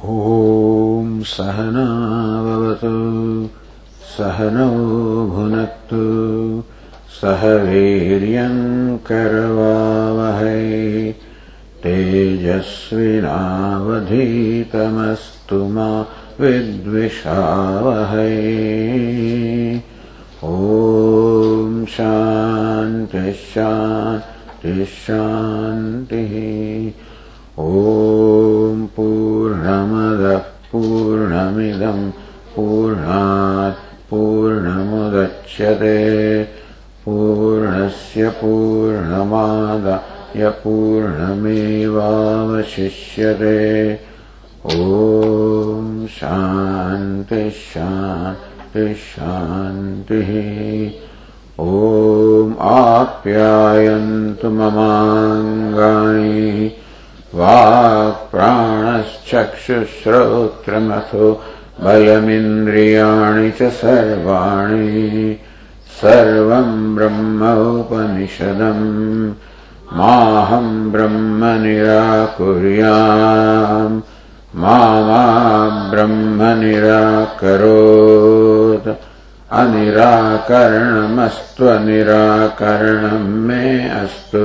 ॐ सहनाववतु सहनौ भुनक्तु सह वीर्यङ्करवावहै तेजस्विनावधीतमस्तु मा विद्विषावहै। ॐ शान्तिः शान्तिः शान्तिः ॐ पूर्णमदः पूर्णमिदम् पूर्णात् पूर्णमुदच्यते पूर्णस्य पूर्णमादाय पूर्णमेवावशिष्यते। ॐ शान्तिः शान्तिः। ॐ आप्यायन्तु ममाङ्गानि वाक्प्राणश्चक्षुश्रोत्रमथो बलमिन्द्रियाणि च सर्वाणि सर्वम् ब्रह्मोपनिषदम् माहम् ब्रह्म निराकुर्याम् मा ब्रह्म निराकरोत्। अनिराकरणमस्त्वनिराकरणम् मे अस्तु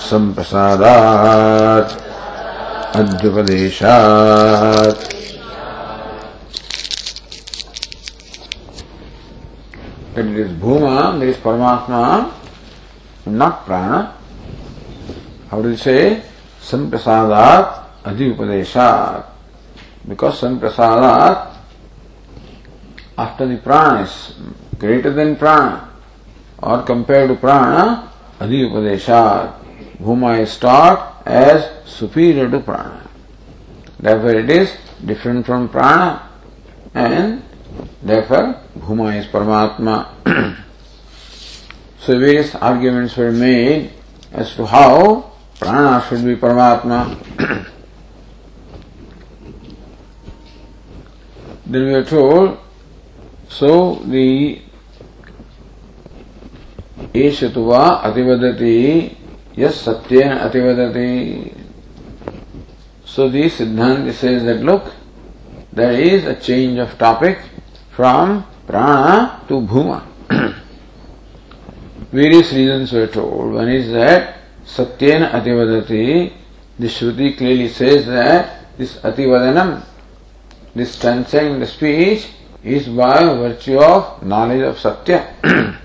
सम्प्रसादात्। अद्युपदेशात् भूमा मेरी परमात्मा न प्राण। और इसे संप्रसादात अधि उपदेशात because संप्रसादात after the prana is greater than prana or compared to Prana, Adhyupadeshat. Bhuma is taught as superior to Prana. Therefore it is different from Prana and therefore Bhuma is Paramatma. so various arguments were made as to how Prana should be Paramatma. then we are told, so the Eshatuva Ativadati Yes Satyena Ativadati So the Siddhanta says that look, there is a change of topic from Prana to Bhuma. Various reasons were told. One is that Satyena Ativadati, the Shruti clearly says that this Ativadanam, this transcending speech, is by virtue of knowledge of Satya.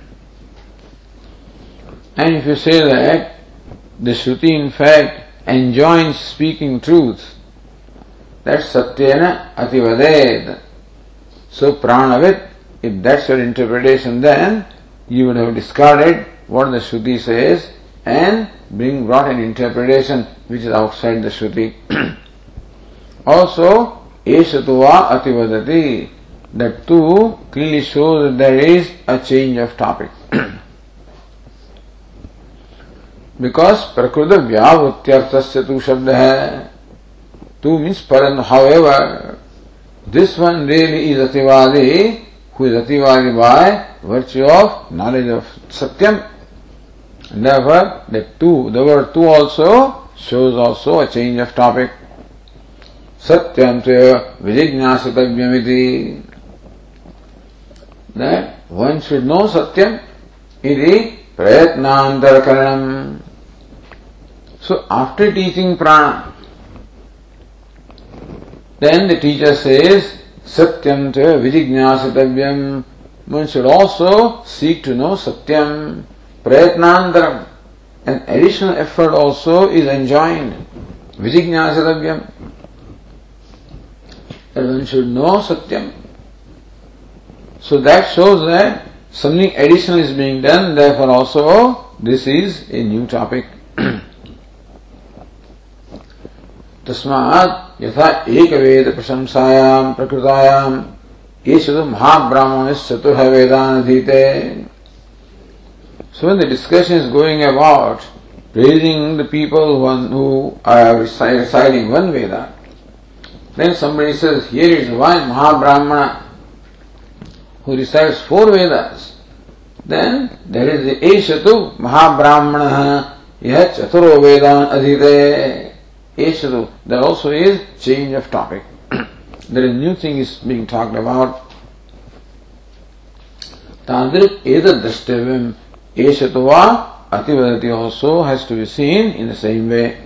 And if you say that eh, the Shruti in fact enjoins speaking truth, that's Satyena Ativaded. So Pranavit, if that's your interpretation, then you would have discarded what the Shruti says and bring brought an interpretation which is outside the Shruti. also, Esatuva Ativadati, that too clearly shows that there is a change of topic. Because प्रकृत व्यावृत्यर्थ से तू शब्द है टू means पर however this one really is अतिवादी who is अतिवादी by virtue of knowledge of Satyam never the टू the word to also shows also a change of topic सत्यम से विजिज्ञासितव्यमिति वन शुड नो सत्यम इति प्रयत्नांतरकरणम् So after teaching prana, then the teacher says, Satyam te vijignasatavyam. One should also seek to know Satyam, Prayatnantaram. An additional effort also is enjoined. Vijignasatavyam. That one should know Satyam. So that shows that something additional is being done, therefore also this is a new topic. तस्मात यथा एक वेद प्रशंसायाम प्रकृतायाम महाब्राह्मण चतुर्थ वेदान अधीते so the discussion is going about praising the people one who are reciting one Veda then somebody says here is one महाब्राह्मण who recites four Vedas then there is a शतु महाब्राह्मण यह चतुर्वेदान अधीते Eshadu, there also is change of topic. there is new thing is being talked about. Tadrik Eda Drashtavyam Eshatova Ativadati also has to be seen in the same way.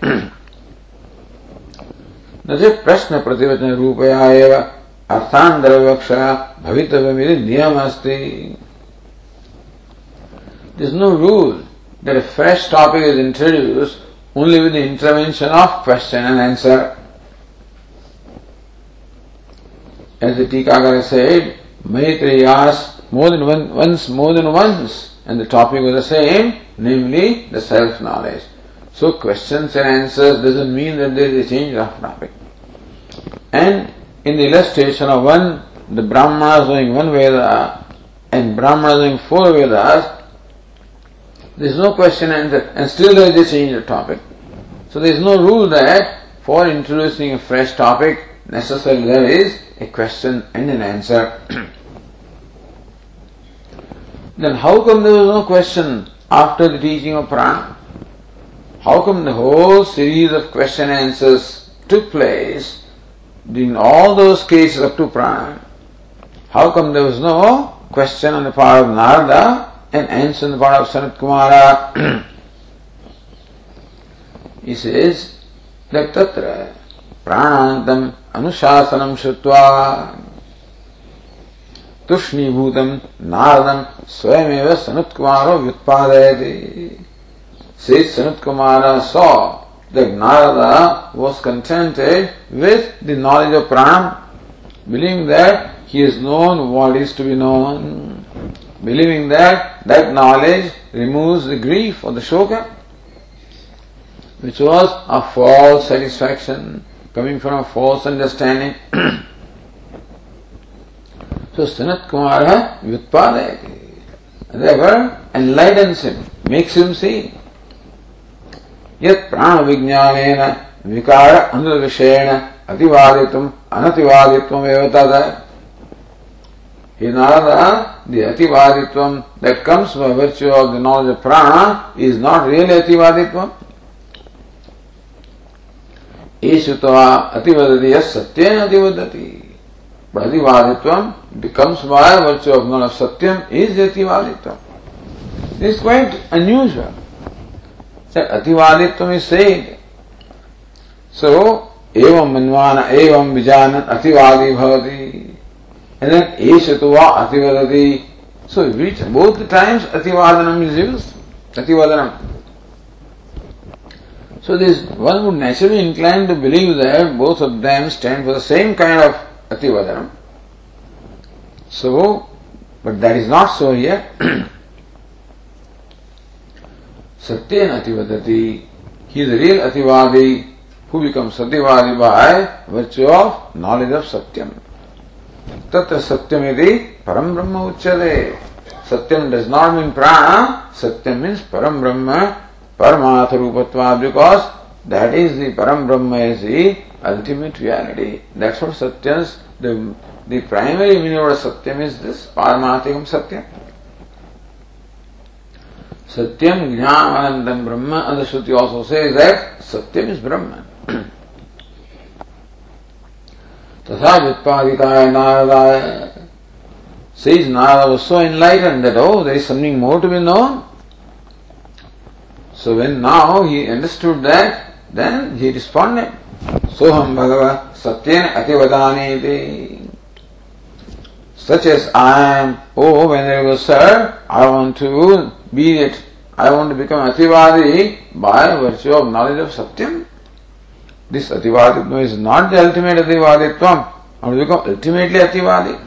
न से प्रश्न प्रतिवचन रूपया एव अर्थांतर विवक्षा भवितव्यमिति नियम अस्ति There is no rule that a fresh topic is introduced only with the intervention of question and answer. As the Tikakara said, Maitreyi asked more than once, more than once, and the topic was the same, namely the self-knowledge. So questions and answers doesn't mean that there is a change of topic. And in the illustration of one, the Brahmanas doing one Veda and Brahmanas doing four Vedas, there is no question and answer, and still is a change of topic. So there is no rule that for introducing a fresh topic, necessarily there is a question and an answer. then how come there was no question after the teaching of prana? How come the whole series of question and answers took place in all those cases up to prana? How come there was no question on the part of Narada and answer on the part of Sanat Kumara? he says that tatra pranantam anuशासनम श्रुत्वा तुष्णीभूतम नारदम स्वयमेव Sanat कुमारो व्युत्पादयति says Sanat Kumara saw that Narada was contented with the knowledge of pranam, believing that he has known what is to be known, believing that that knowledge removes the grief or the shoka, which was a false satisfaction coming from a false understanding. so Sanat Kumara Vyutpadayati, therefore enlightens him, makes him see. यत् प्राण विज्ञानेन विकार अनुविषयेण अतिवादित्वम अनतिवादित्वमेव तद He Narada, the Ativaditvam that comes by virtue of the knowledge of prana is not really Ativaditvam. Ishutava Ativadati yes Satyam Ativadati. But Ativaditvam becomes by virtue of knowledge of Satyam is Ativaditvam. This is quite unusual. That Ativaditvam is said. So, एवं मनवान एवं विजान अतिवादी भवति And then eshatuva ativadati so which both the times ativadanam is used ativadanam so this one would naturally incline to believe that both of them stand for the same kind of ativadanam so but that is not so here Satyan Ativadati. He is the real Ativadi who becomes Satyavadi by virtue of knowledge of Param Brahma Uchade. Satyam does not mean prana, Satyam means Param Brahma, Paramatha Rupatva, because that is the Param Brahma is the ultimate reality. That's what Satyam's the, the primary meaning of Satyam is this Paramatikam Satyam. Satyam Jnananandam Brahma, and the Shruti also says that Satyam is Brahman. तथा उत्पादिता है नारदा से नारदा वो so enlight under O there is something more to be known so when now he understood that then he respond सोहम भगवत सत्यन अतिवदाने दे such as I am, oh, venerable sir, I want to be it. I want to become Ativadi by virtue of knowledge of Satyam. This Ativaditvam is not the ultimate Ativaditvam. I want to become ultimately Ativadi.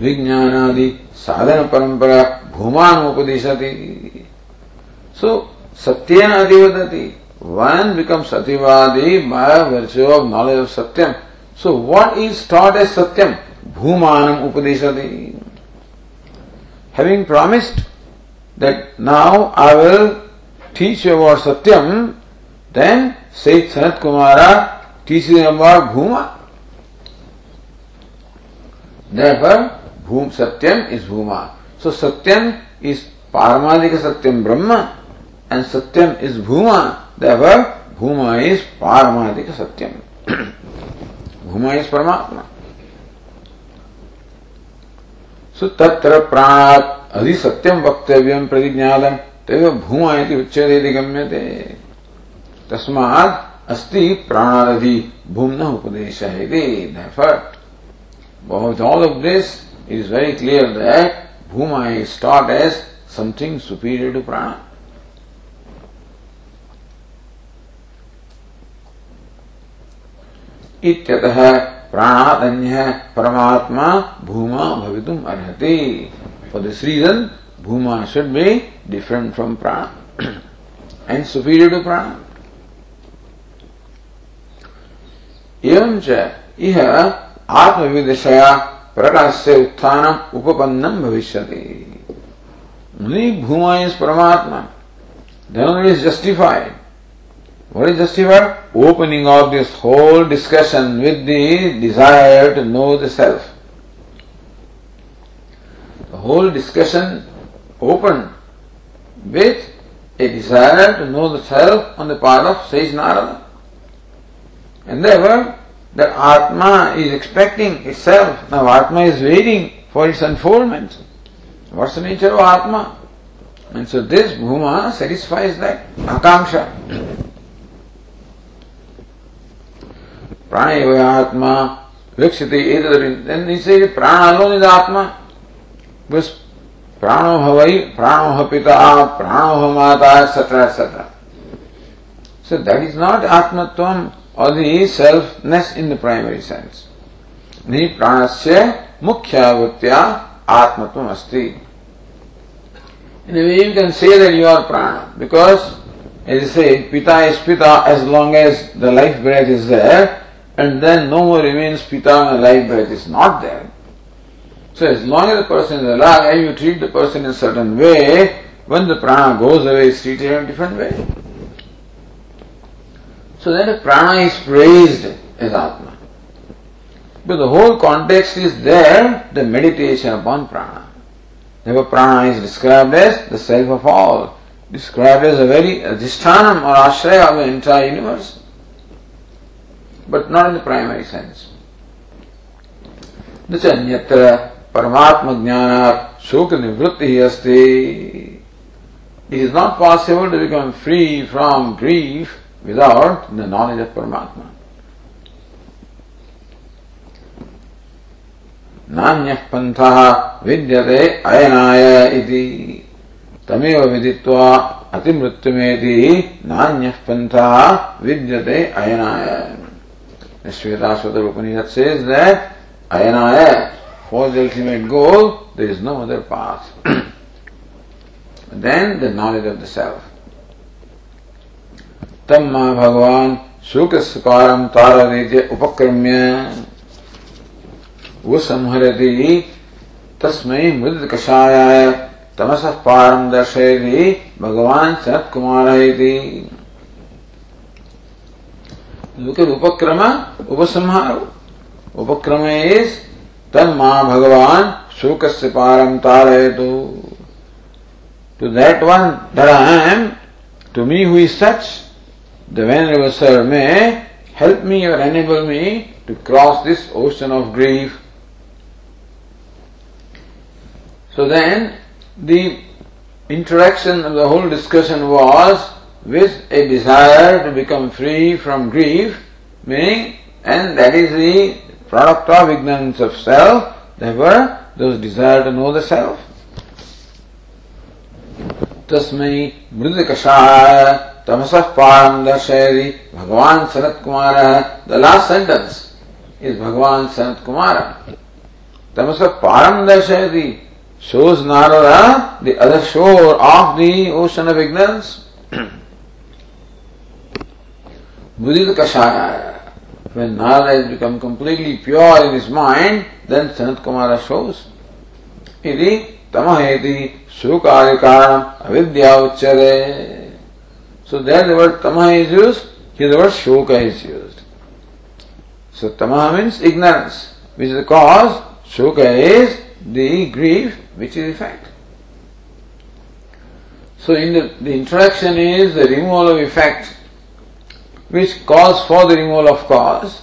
विज्ञानादि साधन परंपरा भूमान उपदिशति सो Satyan अधिवदति one become सत्यवादी by virtue of knowledge of Satyam so what is taught as Satyam भूमानम उपदिशति having promised that now I will teach you about Satyam, then Sayyid Sanat Kumara teaches him about Bhuma. Therefore, Bhum Satyam is Bhuma. So Satyam is Paramadika Satyam Brahma and Satyam is Bhuma. Therefore, Bhuma is Paramadika Satyam. Bhuma is Paramatma. So तत्र प्राणात् अधि सत्यम वक्तव्यम प्रतिज्ञातम तदेव भूमा इति उच्यते गम्यते तस्मात् अस्ति प्राणादि भूम्न उपदेशः therefore with all of this it is very clear that Bhuma is taught as something superior to prana. इत्यतः प्राणादन्य परमात्मा भूमा भवितुम अर्हति। For this reason bhuma should be different from prana and superior to prana एवंच इह आत्मविदशया प्रकाशस्य उत्थानम् उपपन्नम् भविष्यति। मुनि bhuma is Paramatma. Then is justified what is justified opening of this whole discussion with the desire to know the self the whole discussion open with a desire to know the self on the part of sage Narayana And therefore, that Atma is expecting itself. Now Atma is waiting for its unfoldment. What's the nature of Atma? And so this Bhuma satisfies that Akanksha. Prana Atma Vikshati Etadari. Then he says Prana alone is Atma. Because Prano Havai, Prano Hapita, Prano Hamata, etc. etc. So that is not Atmatvam or the selfness in the primary sense. The pranasya mukhya vritya atmatvam asti. In a way you can say that you are prana because as you say, pita is pita as long as the life breath is there and then no more remains pita when the life breath is not there. So as long as the person is alive, you treat the person in a certain way, when the prana goes away, it's treated in a different way. So then prana is praised as Atma. But the whole context is there, the meditation upon prana. Therefore prana is described as the self of all, described as a very adhisthanam or ashraya of the entire universe. But not in the primary sense. न च अन्यत्र परमात्मज्ञानात् शोकनिवृत्तिः अस्ति It is not possible to become free from grief without the knowledge of Paramatma. नान्यः पन्थः विद्यते अयनाय इति तमेव विदित्वा अतिमृत्युमेति नान्यः पन्थः विद्यते अयनाय Shvetaswata Upanishad says that Ayanaya, for the ultimate goal, there is no other path. then the knowledge of the self. तम भगवान शुक स्पारम तार उपक्रम्य। वो संहरती तस्मी मृद कषाया तमस पारम दर्शयती भगवान सनत कुमार उपक्रम उपसंहार उपक्रम इस तम भगवान शुक से पारम तार टू दैट वन दर मी हुई such the Venerable Sir may help me or enable me to cross this ocean of grief. So then, the interaction of the whole discussion was with a desire to become free from grief, meaning, and that is the product of ignorance of self, therefore, those desire to know the self. तस्मै मृदुकषाः तमसः पारङ्गशैरी भगवान् सनत्कुमारः the last sentence is Bhagavan Sanatkumara तमसः पारङ्गशैरी shows Narada the other shore of the ocean of ignorance मृदुकषाः When Narada has become completely pure in his mind, then Sanat Kumara shows. Iti tamaheti shukarikaram avidya uchare. So there the word tamaha is used, here the word shoka is used. So tamaha means ignorance, which is the cause, shoka is the grief, which is effect. So in the, the interaction is the removal of effect, which calls for the removal of cause,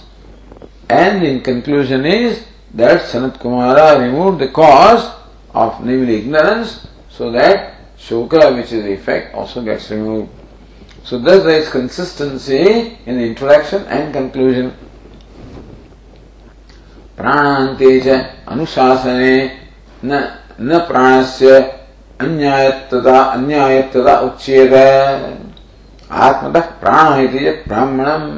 and in conclusion is that Sanat Kumara removed the cause of namely ignorance, so that Shoka, which is the effect, also gets removed. So thus there is consistency in the interaction and conclusion. प्राणान्ते च अनुशासने न न प्राणस्य अन्यायत्तता अन्यायत्तता उच्येत आत्मतः प्राण इति यत् ब्राह्मणम्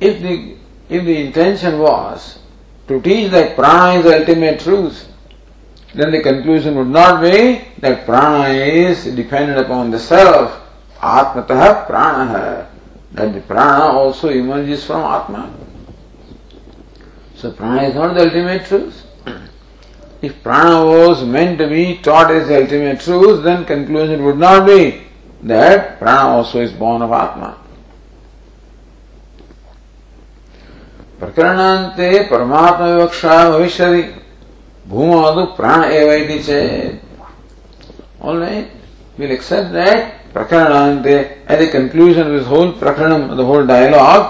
if the if the intention was to teach that prana is the ultimate truth then the conclusion would not be that prana is dependent upon the self atmatah prana that the prana also emerges from atma so prana is not the ultimate truth. If prana was meant to be taught as the ultimate truth, then conclusion would not be that prana also is born of Atma. प्रकरणान्ते परमात्मा विवक्षा भविष्यति भूम अदु प्राण एवैति चेत्। प्रकरण अंते as a conclusion with whole prakarana the whole dialogue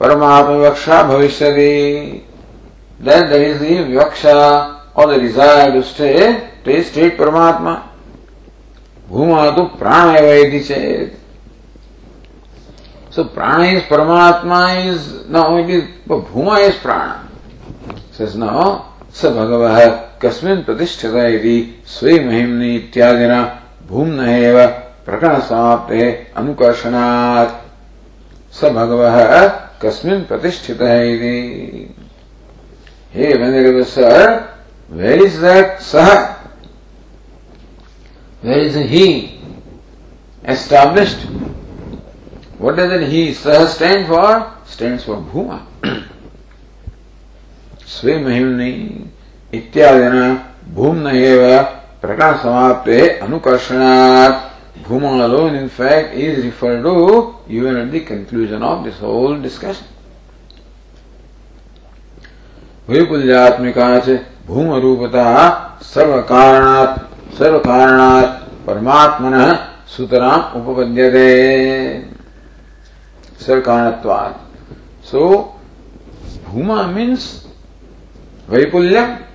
Paramatma वक्षा भविष्य देन देर इज़ दी वक्षा और द टू स्टे टे स्टेट परमात्मा। भूम अदु प्राण एवैति चेत्। So prana is Paramatma is now it is, but Bhuma is prana. स भगवः कस्मिन् प्रतिष्ठित इति स्वे महिम्नि इत्यादिना भूम्न एव प्रकरणसमाप्ते अनुकर्षणात् स भगवः कस्मिन् प्रतिष्ठित इति हे Venkateshwara sir where is that सह where is he established what does it he sah stand for stands for bhuma स्वे महिमनि इत्यादिना भूम्न एव प्रकरण समाप्ते अनुकर्षणात्. Bhuma alone, in fact, is referred to even at the conclusion of this whole discussion. वैपुल्यात्मिका च भूम रूपता सर्व कारणात् सर्व कारणात् परमात्मन सुतराम उपपद्यते सर्व कारणत्वात् so bhuma means Vaipulyam,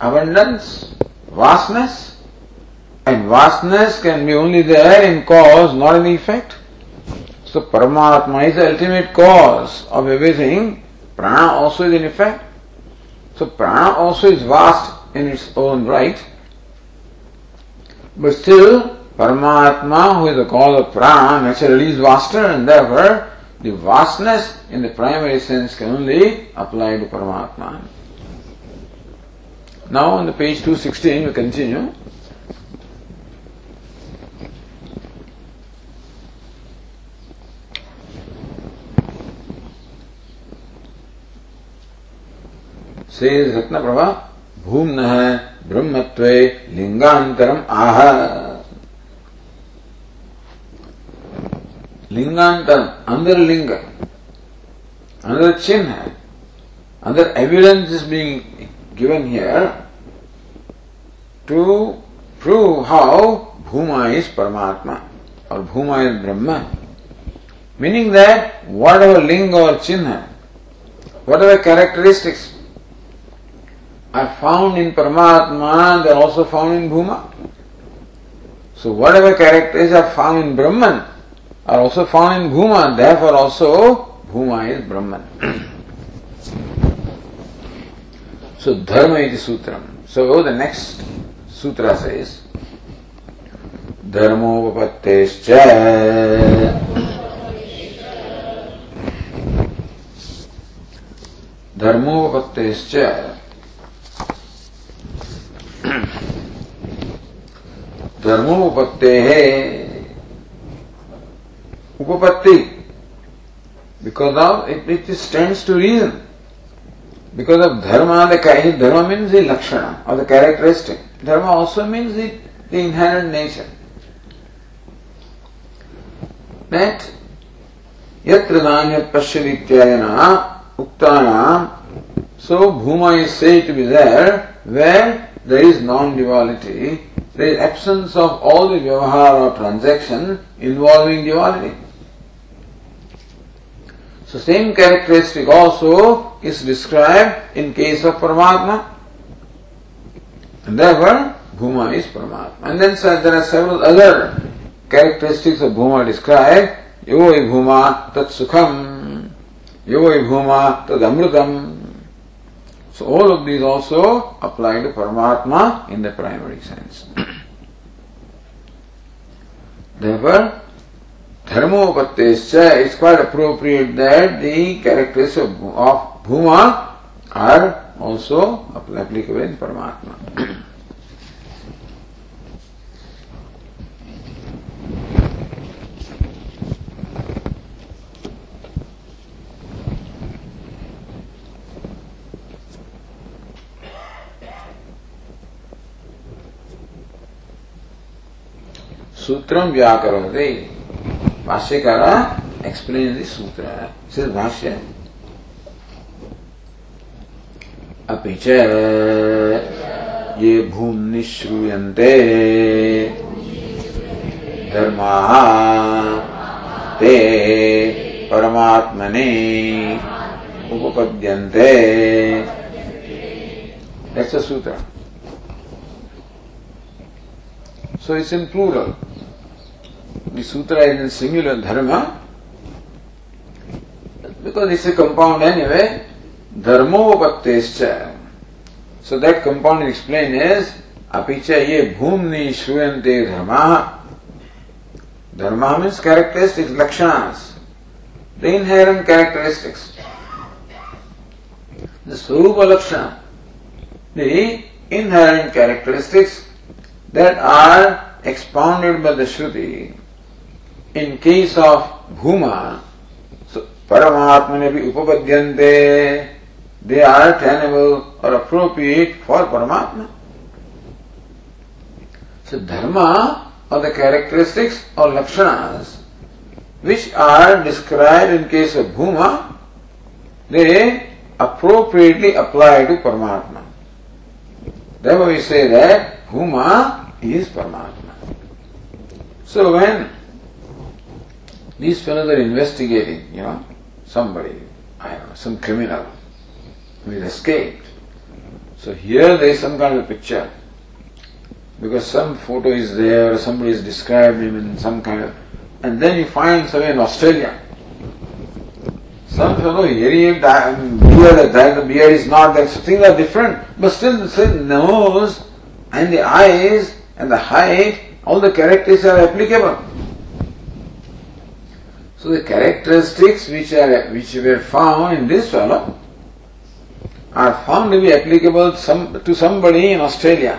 abundance, vastness, and vastness can be only there in cause, not in effect. So Paramatma is the ultimate cause of everything. Prana also is in effect. So prana also is vast in its own right. But still, Paramatma, who is the cause of prana, naturally is vaster and therefore the vastness in the primary sense can only apply to Paramatma. Now, on the page 216 we continue. Shri Ratna Prabha भूम्न ब्रह्मत्वे लिंगांतरम आह लिंगांतरम अंदर लिंग अंदर चिन्ह है अंदर evidence is being given here to prove how Bhuma is Paramatma or Bhuma is Brahma. Meaning that whatever linga or chinha, whatever characteristics are found in Paramatma, they are also found in Bhuma. So whatever characteristics are found in Brahman are also found in Bhuma, therefore also Bhuma is Brahman. So dharma iti sutram. So the next sutra says, धर्मोपत्तेश्च धर्मोपत्तेश्च धर्मोपत्ते उपपत्ति because of it it stands to reason Because of dharma, the dharma means the lakshana or the characteristic. Dharma also means the, the inherent nature. That yatra dhanya pashyadityayana Uktanam. So Bhuma is said to be there where there is non-duality, there is absence of all the vyavahar or transaction involving duality. So same characteristic also is described in case of Paramatma. And therefore, Bhuma is Paramatma. And then so there are several other characteristics of Bhuma described. Yoi Bhuma Tat Sukham Yoga Bhuma Tadamrutam. So all of these also apply to Paramatma in the primary sense. Therefore, धर्मोपत्ते it's quite appropriate that the characters of bhuma are also applicable in Paramatma सूत्रम व्याकरण दे भाष्यकार explain सूत्र सिर्फ़ भाष्य अपि च ये धर्माः ते परमात्मने उपपद्यन्ते sutra. So it's in plural. The sutra is in singular dharma because it's a compound anyway. Dharmopattescha. So that compound explained is apicha ye bhumni shruyante dharma. Dharma means characteristics, lakshanas, the inherent characteristics. The Swarupa Lakshana, the inherent characteristics that are expounded by the Shruti in case of Bhuma, so Paramatmane bhi upapadyante, they are tenable or appropriate for Paramatma. So Dharma are the characteristics or lakshanas which are described in case of Bhuma, they appropriately apply to Paramatma. Therefore we say that Bhuma is Paramatma. So when these fellows are investigating, you know, somebody, I don't know, some criminal who has escaped. So here there is some kind of a picture. Because some photo is there, somebody has described him in some kind of and then you find somewhere in Australia. Some fellow here he beard, the beard is not there, so things are different. But still the same nose and the eyes and the height, all the characters are applicable. So the characteristics which are which were found in this fellow are found to be applicable some, to somebody in Australia.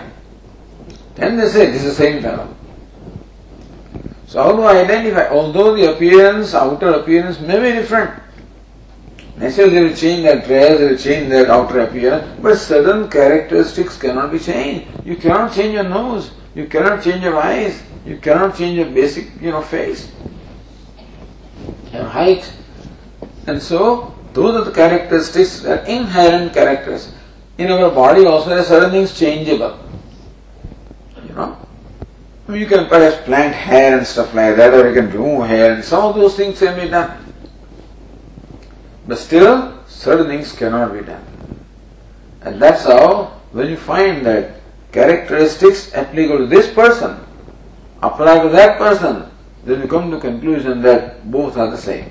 Then they say this is the same fellow. So how do I identify? Although the appearance, outer appearance may be different. Naturally they will change their dress, they will change their outer appearance, but certain characteristics cannot be changed. You cannot change your nose, you cannot change your eyes, you cannot change your basic, you know, face. Height. And so, those are the characteristics, are inherent characteristics. In our body also there are certain things changeable. You know? You can perhaps plant hair and stuff like that, or you can remove hair, and some of those things can be done. But still, certain things cannot be done. And that's how, when you find that characteristics applicable to this person apply to that person, then you come to conclusion that both are the same.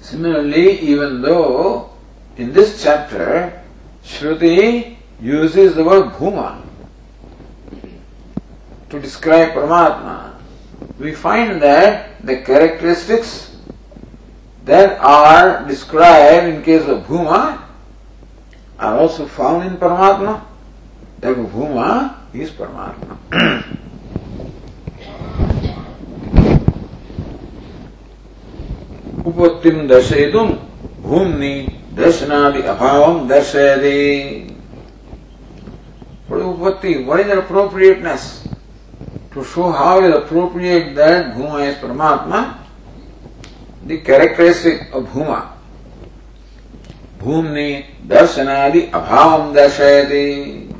Similarly, even though in this chapter Shruti uses the word Bhuma to describe Paramatma, we find that the characteristics that are described in case of Bhuma are also found in Paramatma. That Bhuma is Paramatma. उपत्तिम दर्शयितुम भूमि दर्शनादि अभावम दर्शयति For upatti, what is the appropriateness? To show how is appropriate that Bhuma is Paramatma, the characteristic of Bhuma. Bhumni darshanadi abhavam darshayati.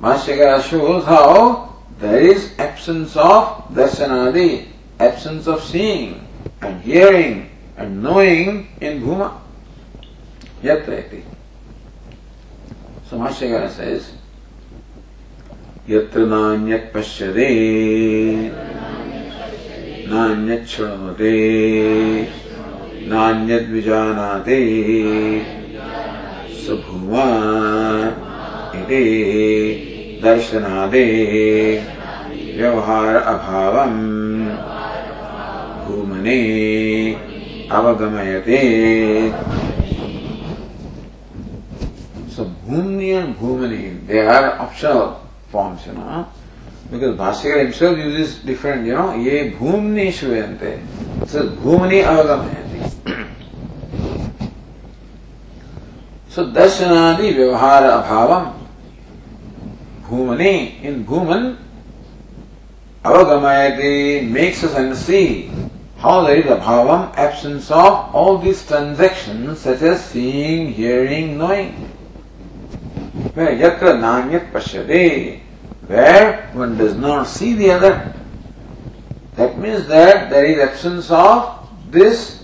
Bhashyakara shows how there is absence of darshanadi, absence of seeing And hearing and knowing in Bhuma. Says, यत्र नान्यत् पश्यते नान्यत् शृणोते नान्यद् विजानाते स भूमा इति दर्शनादे व्यवहार अभावम् ब्रह्मणे अवगमयते। भूम्य भूमि they are optional forms you know because bhashyakara himself use different you know ये भूमि शुभंते भूमि अवगमयते सो दर्शनादि व्यवहार अभाव भूमि इन भूमन अवगमयते makes us understand how there is abhavam, absence of all these transactions such as seeing, hearing, knowing. Where yatra nanyat pashyade where one does not see the other. That means that there is absence of this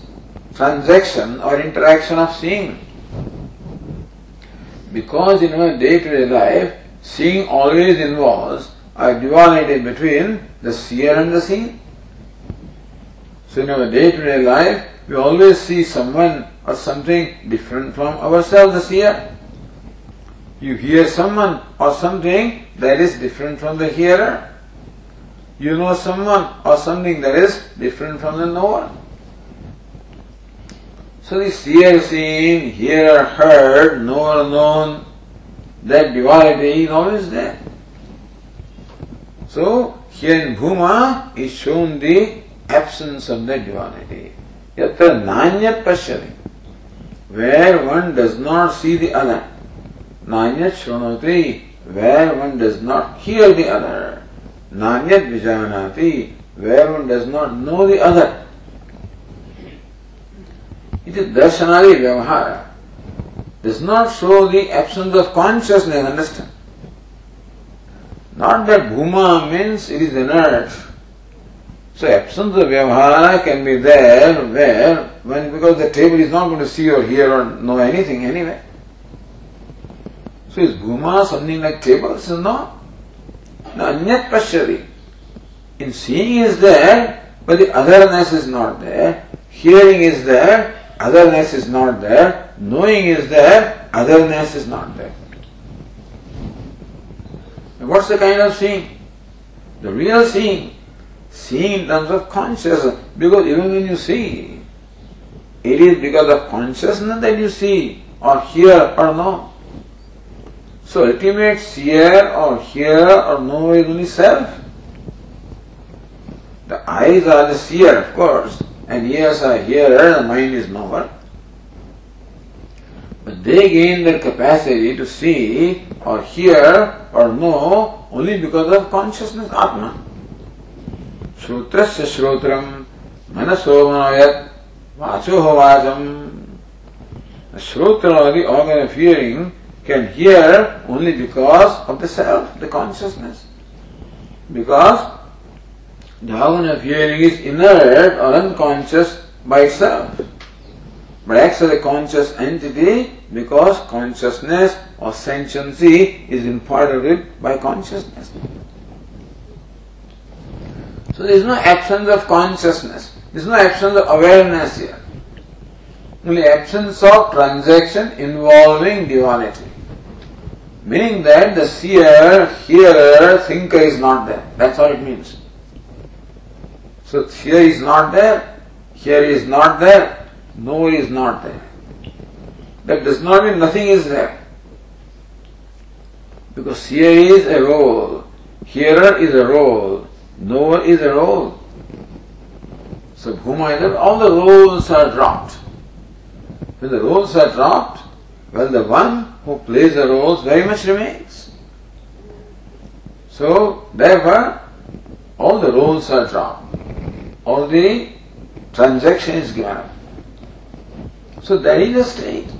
transaction or interaction of seeing. Because in our day to day life, seeing always involves a duality between the seer and the seen. So in our day to day life, we always see someone or something different from ourselves, seer. You hear someone or something that is different from the hearer. You know someone or something that is different from the knower. So the seer seen, hearer heard, knower known, that duality is always there. So here in Bhuma is shown the absence of that duality. Yatra nanyat pashyati, where one does not see the other. Nanyat shranoti, where one does not hear the other. Nanyat vijanati, where one does not know the other. It is darshanali vyavahara. Does not show the absence of consciousness, understand? Not that bhuma means it is inert. So absence of vyavahara can be there where when because the table is not going to see or hear or know anything anyway. So is bhuma something like table? is not. No, anyat pashyati. In seeing is there, but the otherness is not there. Hearing is there, otherness is not there. Knowing is there, otherness is not there. And what's the kind of seeing? The real seeing. Seeing in terms of consciousness. Because even when you see, it is because of consciousness that you see, or hear, or know. So ultimate seer or hearer or know is only self. The eyes are the seer, of course, and ears are hearer, and mind is knower. But they gain their capacity to see or hear or know only because of consciousness, Atma. Shrotram Manaso manoyat vacho vacham. The shrotra the organ of hearing can hear only because of the self, the consciousness. Because the organ of hearing is inert or unconscious by itself, but acts as a conscious entity because consciousness or sentiency is imparted by consciousness. So there is no absence of consciousness, there is no absence of awareness here. Only absence of transaction involving duality. Meaning that the seer, hearer, thinker is not there. That's all it means. So here is not there, here is not there, no is not there. That does not mean nothing is there. Because here is a role, hearer is a role, knower is a role. So Bhuma all the roles are dropped. When the roles are dropped, well the one who plays the roles very much remains. So therefore all the roles are dropped. All the transaction is given up. So that is the state.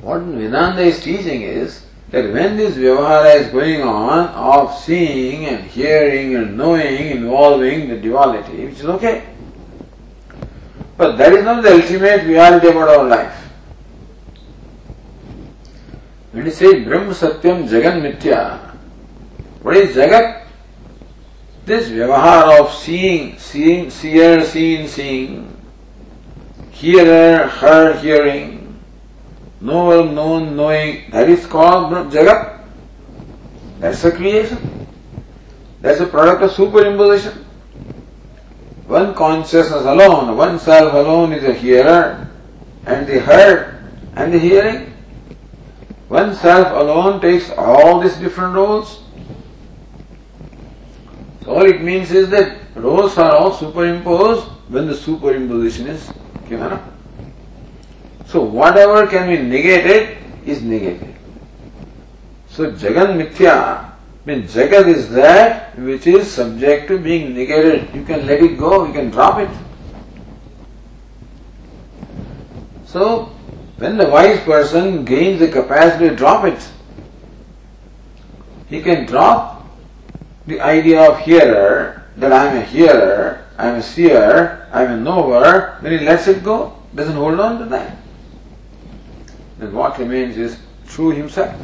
What Vedanta is teaching is that when this vyavahara is going on of seeing and hearing and knowing involving the duality, which is okay. But that is not the ultimate reality about our life. When you say Brahma Satyam Jagan Mithya, what is Jagat? This vyavahara of seeing, seeing, seer, seeing, seeing, hearer, her hearing, knower, known, knowing, that is called Jagat. That's a creation. That's a product of superimposition. One consciousness alone, one self alone is a hearer, and the heard and the hearing. One self alone takes all these different roles. So all it means is that roles are all superimposed when the superimposition is given up. So whatever can be negated is negated. So Jagan Mithya means Jagat is that which is subject to being negated. You can let it go, you can drop it. So when the wise person gains the capacity to drop it, he can drop the idea of hearer, that I am a hearer, I am a seer, I am a knower, then he lets it go, doesn't hold on to that then what remains is true himself.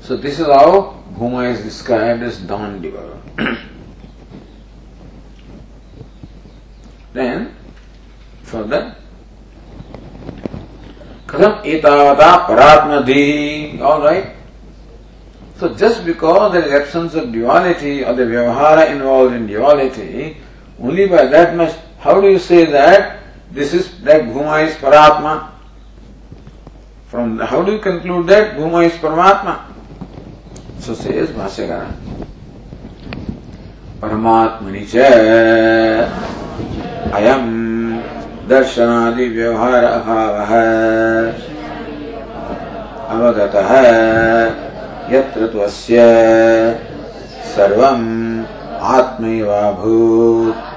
So this is how Bhuma is described as giver. then further Kadam etavata paratmadhi. Alright. So just because there is absence of duality or the vyavahara involved in duality, only by that much, how do you say that this is that Bhuma is Paratma. From how do you conclude that Bhuma is Paramatma? So says Bhasyakara. परमात्मनि च अयम् दर्शनादि व्यवहार अभावः अवगतः यत्र त्वस्य सर्वम् आत्मैवाभूत्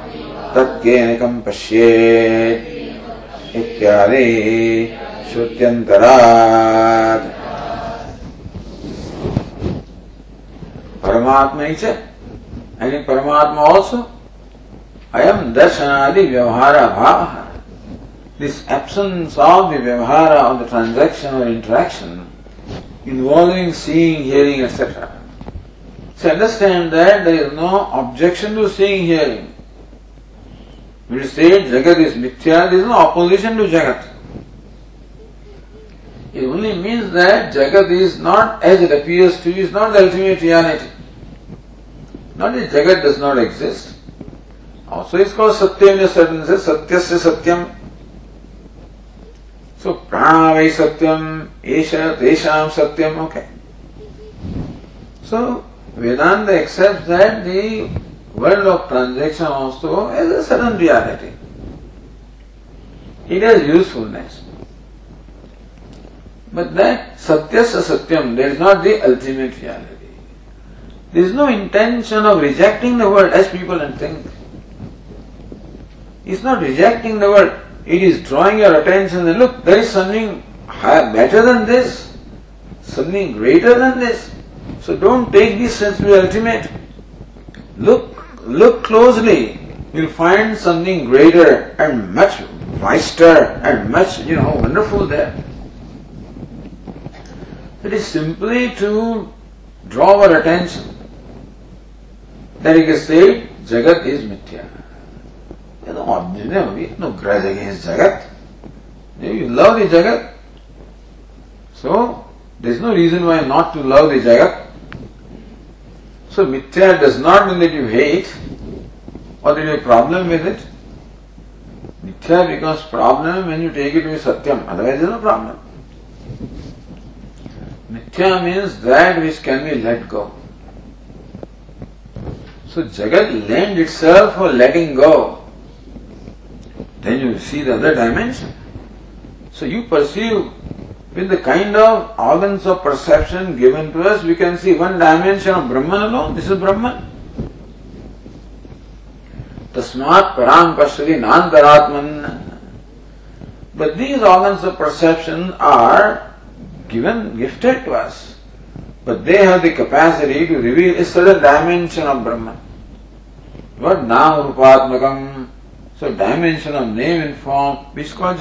तज्ञेनकं पश्येत् इत्यादि श्रुत्यन्तरात्। परमात्मा etch यानी परमात्मा ऑल्सो अयम दर्शनादि व्यवहार भाव this absence of the vyavahara of the transaction और interaction involving seeing, hearing, etcetera So understand that there is no objection to seeing, hearing. You say Jagat is mithya, there is no opposition to Jagat. It only means that Jagat is not as it appears to you, is not the ultimate reality. Not that Jagat does not exist. Also it's called Satyam in a certain sense, Satyasya Satyam. So Pranavai Satyam, Esha, Tesham Satyam, okay. So Vedanta accepts that the world of transaction also has a certain reality. It has usefulness. But that satyasya satyam, that is not the ultimate reality. There is no intention of rejecting the world as people and think. It's not rejecting the world. It is drawing your attention and look, there is something higher, better than this, something greater than this. So don't take this as the ultimate. Look, look closely. You'll find something greater and much wiser and much, you know, wonderful there. It is simply to draw our attention that you can say Jagat is Mithya. You know, you we have no grudge against Jagat. You love the Jagat. So, there is no reason why not to love the Jagat. So, Mithya does not mean that you hate or that you have a problem with it. Mithya becomes problem when you take it be Satyam, otherwise there is no problem. Mithya means that which can be let go. So Jagat lends itself for letting go. Then you see the other dimension. So you perceive with the kind of organs of perception given to us, we can see one dimension of Brahman alone. This is Brahman. Tasmat param pasri nantaratman. But these organs of perception are given, gifted to us. But they have the capacity to reveal a certain dimension of Brahman. What now Rupatmakam? So dimension of name and form, which is called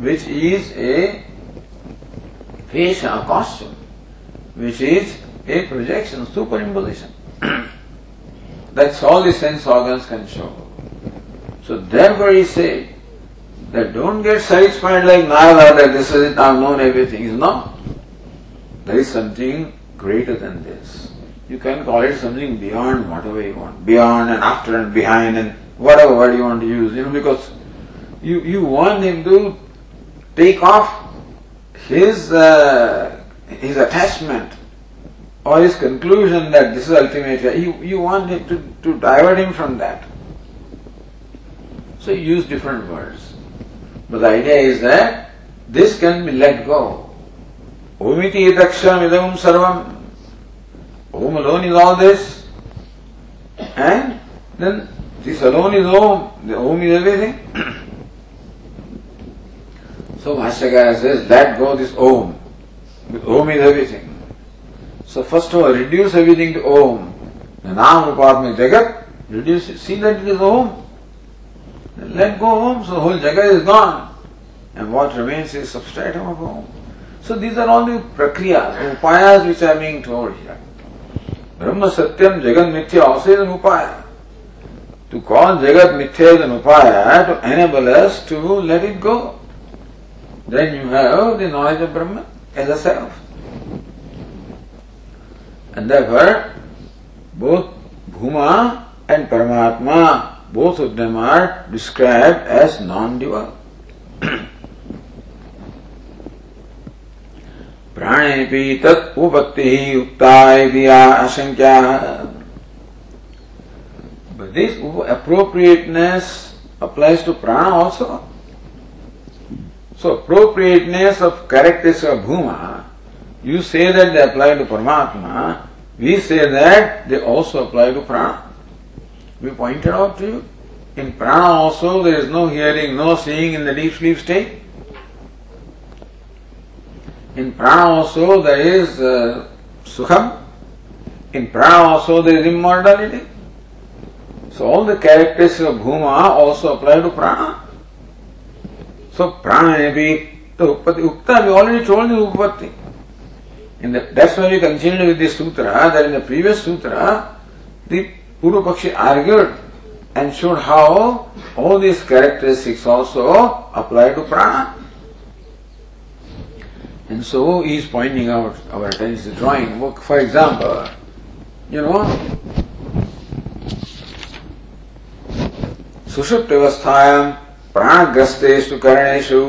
which is a face, a costume, which is a projection, superimposition. That's all the sense organs can show. So therefore he said that don't get satisfied like Narada that this is it, I've known everything. It's not. There is something greater than this. You can call it something beyond whatever you want. Beyond and after and behind and whatever word you want to use, you know, because you, you want him to take off his uh, his attachment or his conclusion that this is ultimate. You, you want him to, to divert him from that. So you use different words. But the idea is that this can be let go. Omiti idaksham idam sarvam. Om alone is all this. And then this alone is Om. The Om is everything. so Bhashyakara says, let go this Om. Om is everything. So first of all, reduce everything to Om. Nam Rupatma Jagat, reduce it. See that it is Om. Then let go Om, so the whole Jagat is gone. And what remains is substratum of Om. So these are all the prakriyas, upayas which are being told here. Brahma Satyam Jagat Mithya also is an upaya. To call Jagat Mithya is an upaya to enable us to let it go Then you have the knowledge of Brahma as a self. And therefore, both Bhuma and Paramatma, both of them are described as non-dual. प्राणेपि तत् उपत्ति उक्ता आशंका But this appropriateness applies to prana also. So appropriateness of characteristics of bhuma, you say that they apply to Paramatma, we say that they also apply to prana. We pointed out to you. In prana also there is no hearing, no seeing in the deep sleep state. In prana also there is uh, sukham. In prana also there is immortality. So all the characteristics of bhuma also apply to prana. So prana the upati, we already told the upati. And that's why we continued with this sutra, that in the previous sutra, the Purva Pakshi argued and showed how all these characteristics also apply to prana. And so he is pointing out our attention drawing book, for example, you know, सुषुप्त अवस्थायाम प्राणग्रस्तेषु करणेषु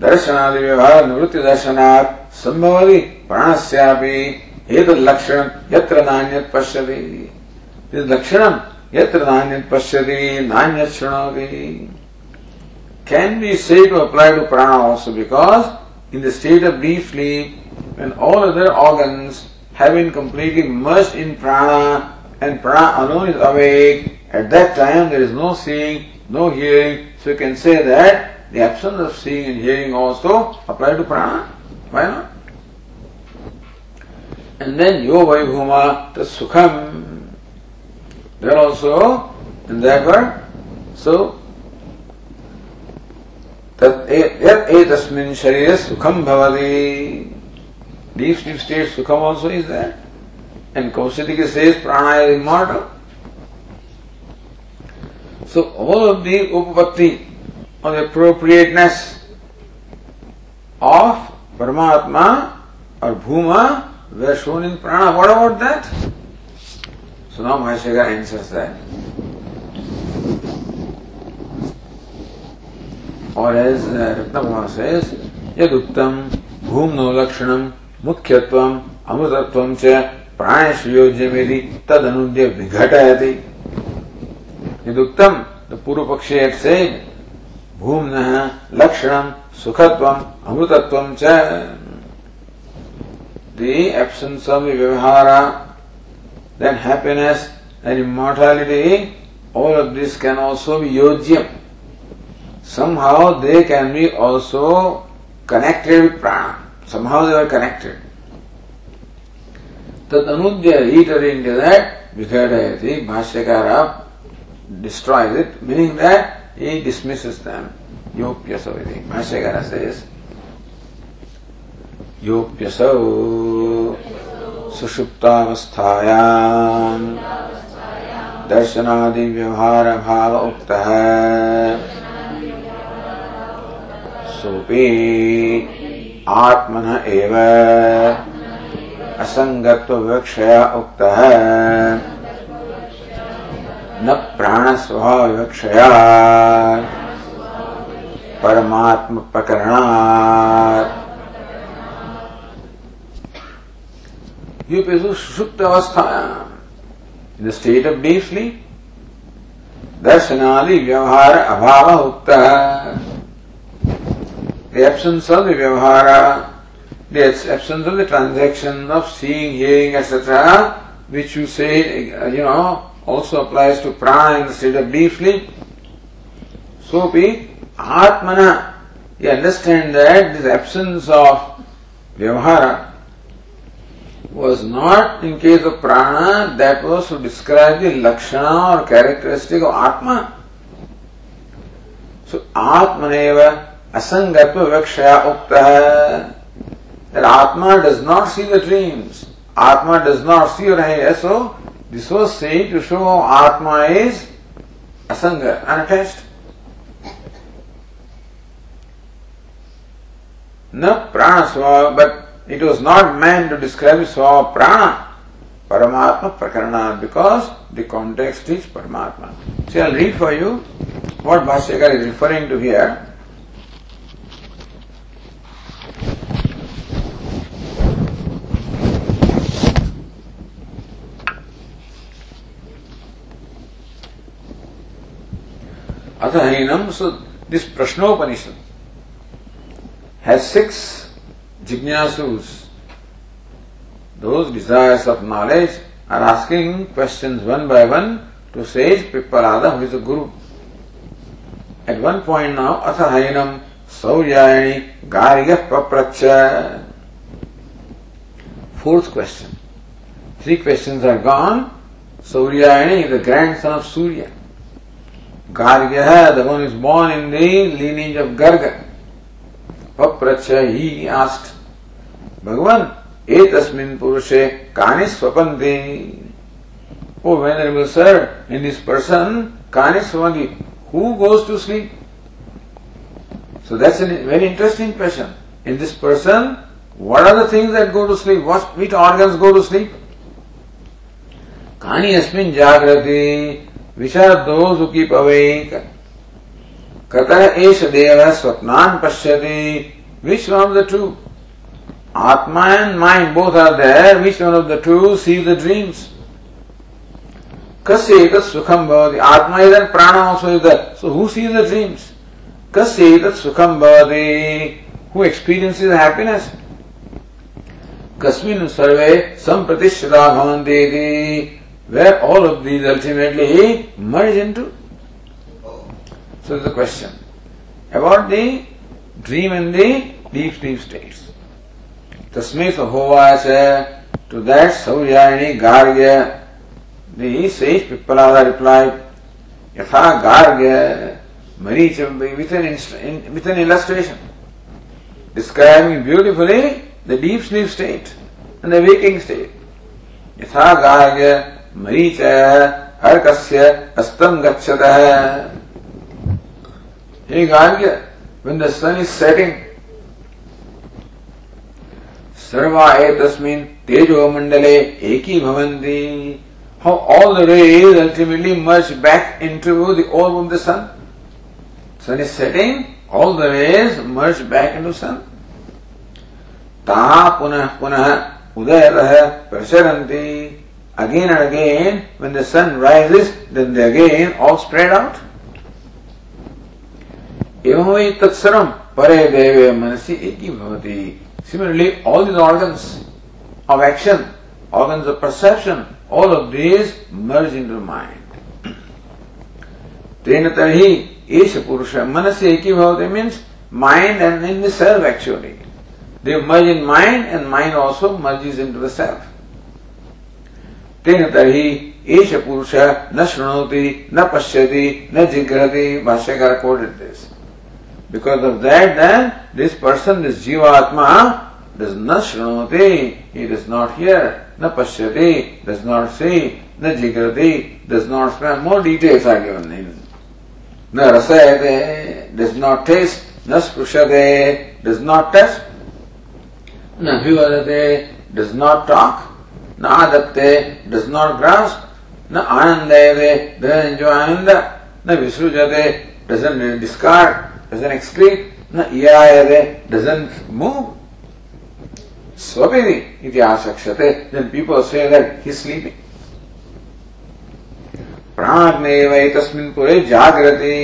दर्शनादि व्यवहार निवृत्ति दर्शनात् संभवति प्राणस्यापि एतद् लक्षणं यत्र नान्यत् पश्यति लक्षणं यत्र नान्यत् पश्यति नान्यत् शृणोति can be said to apply to prana also because in the state of deep sleep, when all other organs have been completely merged in prana and prana alone is awake, at that time there is no seeing, no hearing. So you can say that the absence of seeing and hearing also apply to prana. Why not? And then yo vaibhuma the sukham. Then also, and therefore, so that yat etasmin sharira sukham bhavati. Deep sleep state sukham also is there. And Kaushitaki says prana is immortal. So all of the upapatti or the appropriateness of Paramatma or Bhuma were shown in prana what about that so now Mahashaka answers that और as Ratna says यदुक्तम भूमनो लक्षणम मुख्यत्वम अमृतत्वम च प्राणेशयोज्यमेति तदनुद्य विघटयति यदुक्तम the पूर्व पक्ष से भूम लक्षण सुखत्व अमृतत्व च of vyavahara then happiness and immortality all of this can also be योज्य somehow they can be also connected with prana somehow they are connected तदनुद्य रीटर इन to विघटयती bhashyakara destroys it, meaning that he dismisses them. Yopyasaviti. Bhashyakara says, योप्यसौ सुषुप्तावस्थायाम् दर्शनादि व्यवहार भाव उक्तः सोऽपि आत्मन एव असङ्गत्वविवक्षया उक्तः न प्राणस्वभावविवक्षया परमात्मप्रकरणात् युपेषु सुषुप्त अवस्थायाम् in the state of deep sleep दर्शनादि व्यवहार अभाव उक्तः the absence of the vyavahara, the absence of the transaction of seeing, hearing, etc., which you say, uh, you know, also applies to prana in the state of deep sleep. Be atmana, you understand that this absence of vyavahara was not in case of prana, that was to describe the lakshana or characteristic of atma. So atmaneva Asangatva Vivakshaya Ukta that Atma does not see the dreams. Atma does not see your. So this was said to show how Atma is Asanga, unattached. No prana swava, but it was not meant to describe swava prana. Paramatma Prakarana because the context is Paramatma. So I'll read for you what Bhashyakar is referring to here. Athahinam, so this Prashnopanishad has six jignasus. Those desires of knowledge are asking questions one by one to sage Pippalada, who is the Guru. At one point now, Athahinam, Sauryayani, Garya Papracha. Fourth question. Three questions are gone. Sauryayani the grandson of Surya. Gargya, the one who is born in the lineage of Garga. Papracha, he asked, Bhagavan, etasmin purushe kani swapante. Oh, Venerable Sir, in this person, kani swapante, who goes to sleep? So that's a very interesting question. In this person, what are the things that go to sleep? What, which organs go to sleep? Kani asmin jagrati, विशारदो सुखी पवे कतः एष देव स्वप्नान पश्यति? Which of the two atma and mind both are there which of the two see the dreams कस्य एतत् सुखम् भवति आत्मा इदं प्राणम् also is that so who see the dreams कस्य एतत् सुखम् भवति हु एक्सपीरियंस इज़ हैप्पीनेस कस्मिन् सर्वे सम्प्रतिष्ठिता भवन्ति इति where all of these ultimately merge into. So there's a question about the dream and the deep sleep states. Tasmai Sahovacha to that Sauyani Gargya the sage Pippalada replied Yatha Gargya Maricha with an, with an illustration describing beautifully the deep sleep state and the waking state. यथा गार्ग्य मरीच अर्कस्य अस्तं गच्छतः Hey Gargya, when the sun is setting, सर्वा एतस्मिन् तेजो मंडले eki bhavanti. How all the rays ultimately merge back into the orb of the sun. Sun is setting, all the rays merge back into sun. ता पुनः पुनः उदयतः प्रसरन्ति again and again when the sun rises then they again all spread out एवं वही तत्सर्वम परे देवे मनसी एक ही भवति Similarly, all these organs of action, organs of perception, all of these merge into the mind. तेन तर्हि एष पुरुष मनस्य एक ही भवति means mind and in the self actually. They merge in mind and mind also merges into the self. तेन तरी एष पुरुष न शृणोति, न पश्य न जिग्रहति bhashyakara quoted because of that then this person this jivatma does न श्रृणती ही डज नॉट हियर न पश्यति डज नॉट सी न जिग्रहति does not smell more details are given in न रसयते डज नॉट टेस्ट न स्पृशते डज नॉट टेस्ट न हिवते does not talk न आदत्ते डज नॉट ग्रास न आनंद एंजॉय आनंद, न विसृजते डजन डिस्कार्ड डजन एक्सक्रीट न इयायते डजन मूव स्वभिवि इति आशक्षते then people say that he sleeping प्राग्नेव एतस्मिन् पुरे जागृति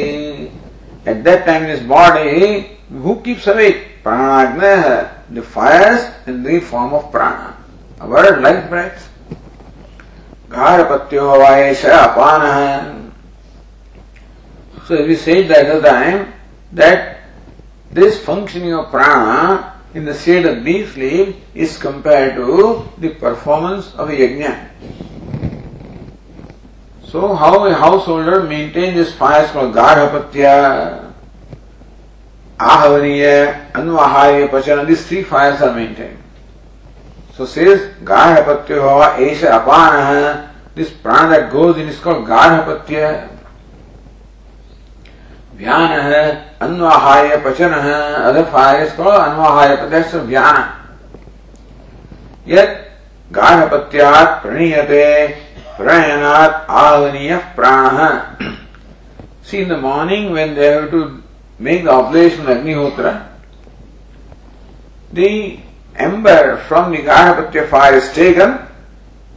at that time is body who keeps awake प्राग्न the fires in the form of prana prana. Our life breath. Garhapatyo vaesha apana. So we said that other time that this functioning of prana in the state of deep sleep is compared to the performance of a yajna. So how a householder maintains his fires called Garhapatya, Ahavaniya, Anvahaya, Pachana, these three fires are maintained. Says Garhapatya Hava Esha Apanaha, this prana that goes in is called Garhapatya. Vyana hai, Anvahaya Pachana hai, other fire is called Anvahaya, but that's Vyana. Yet, Garhapatyat Praniyate Prayanat Avaniya Prana. See, in the morning when they have to make the oblation of Agnihotra, the ember from the Garhapatya fire is taken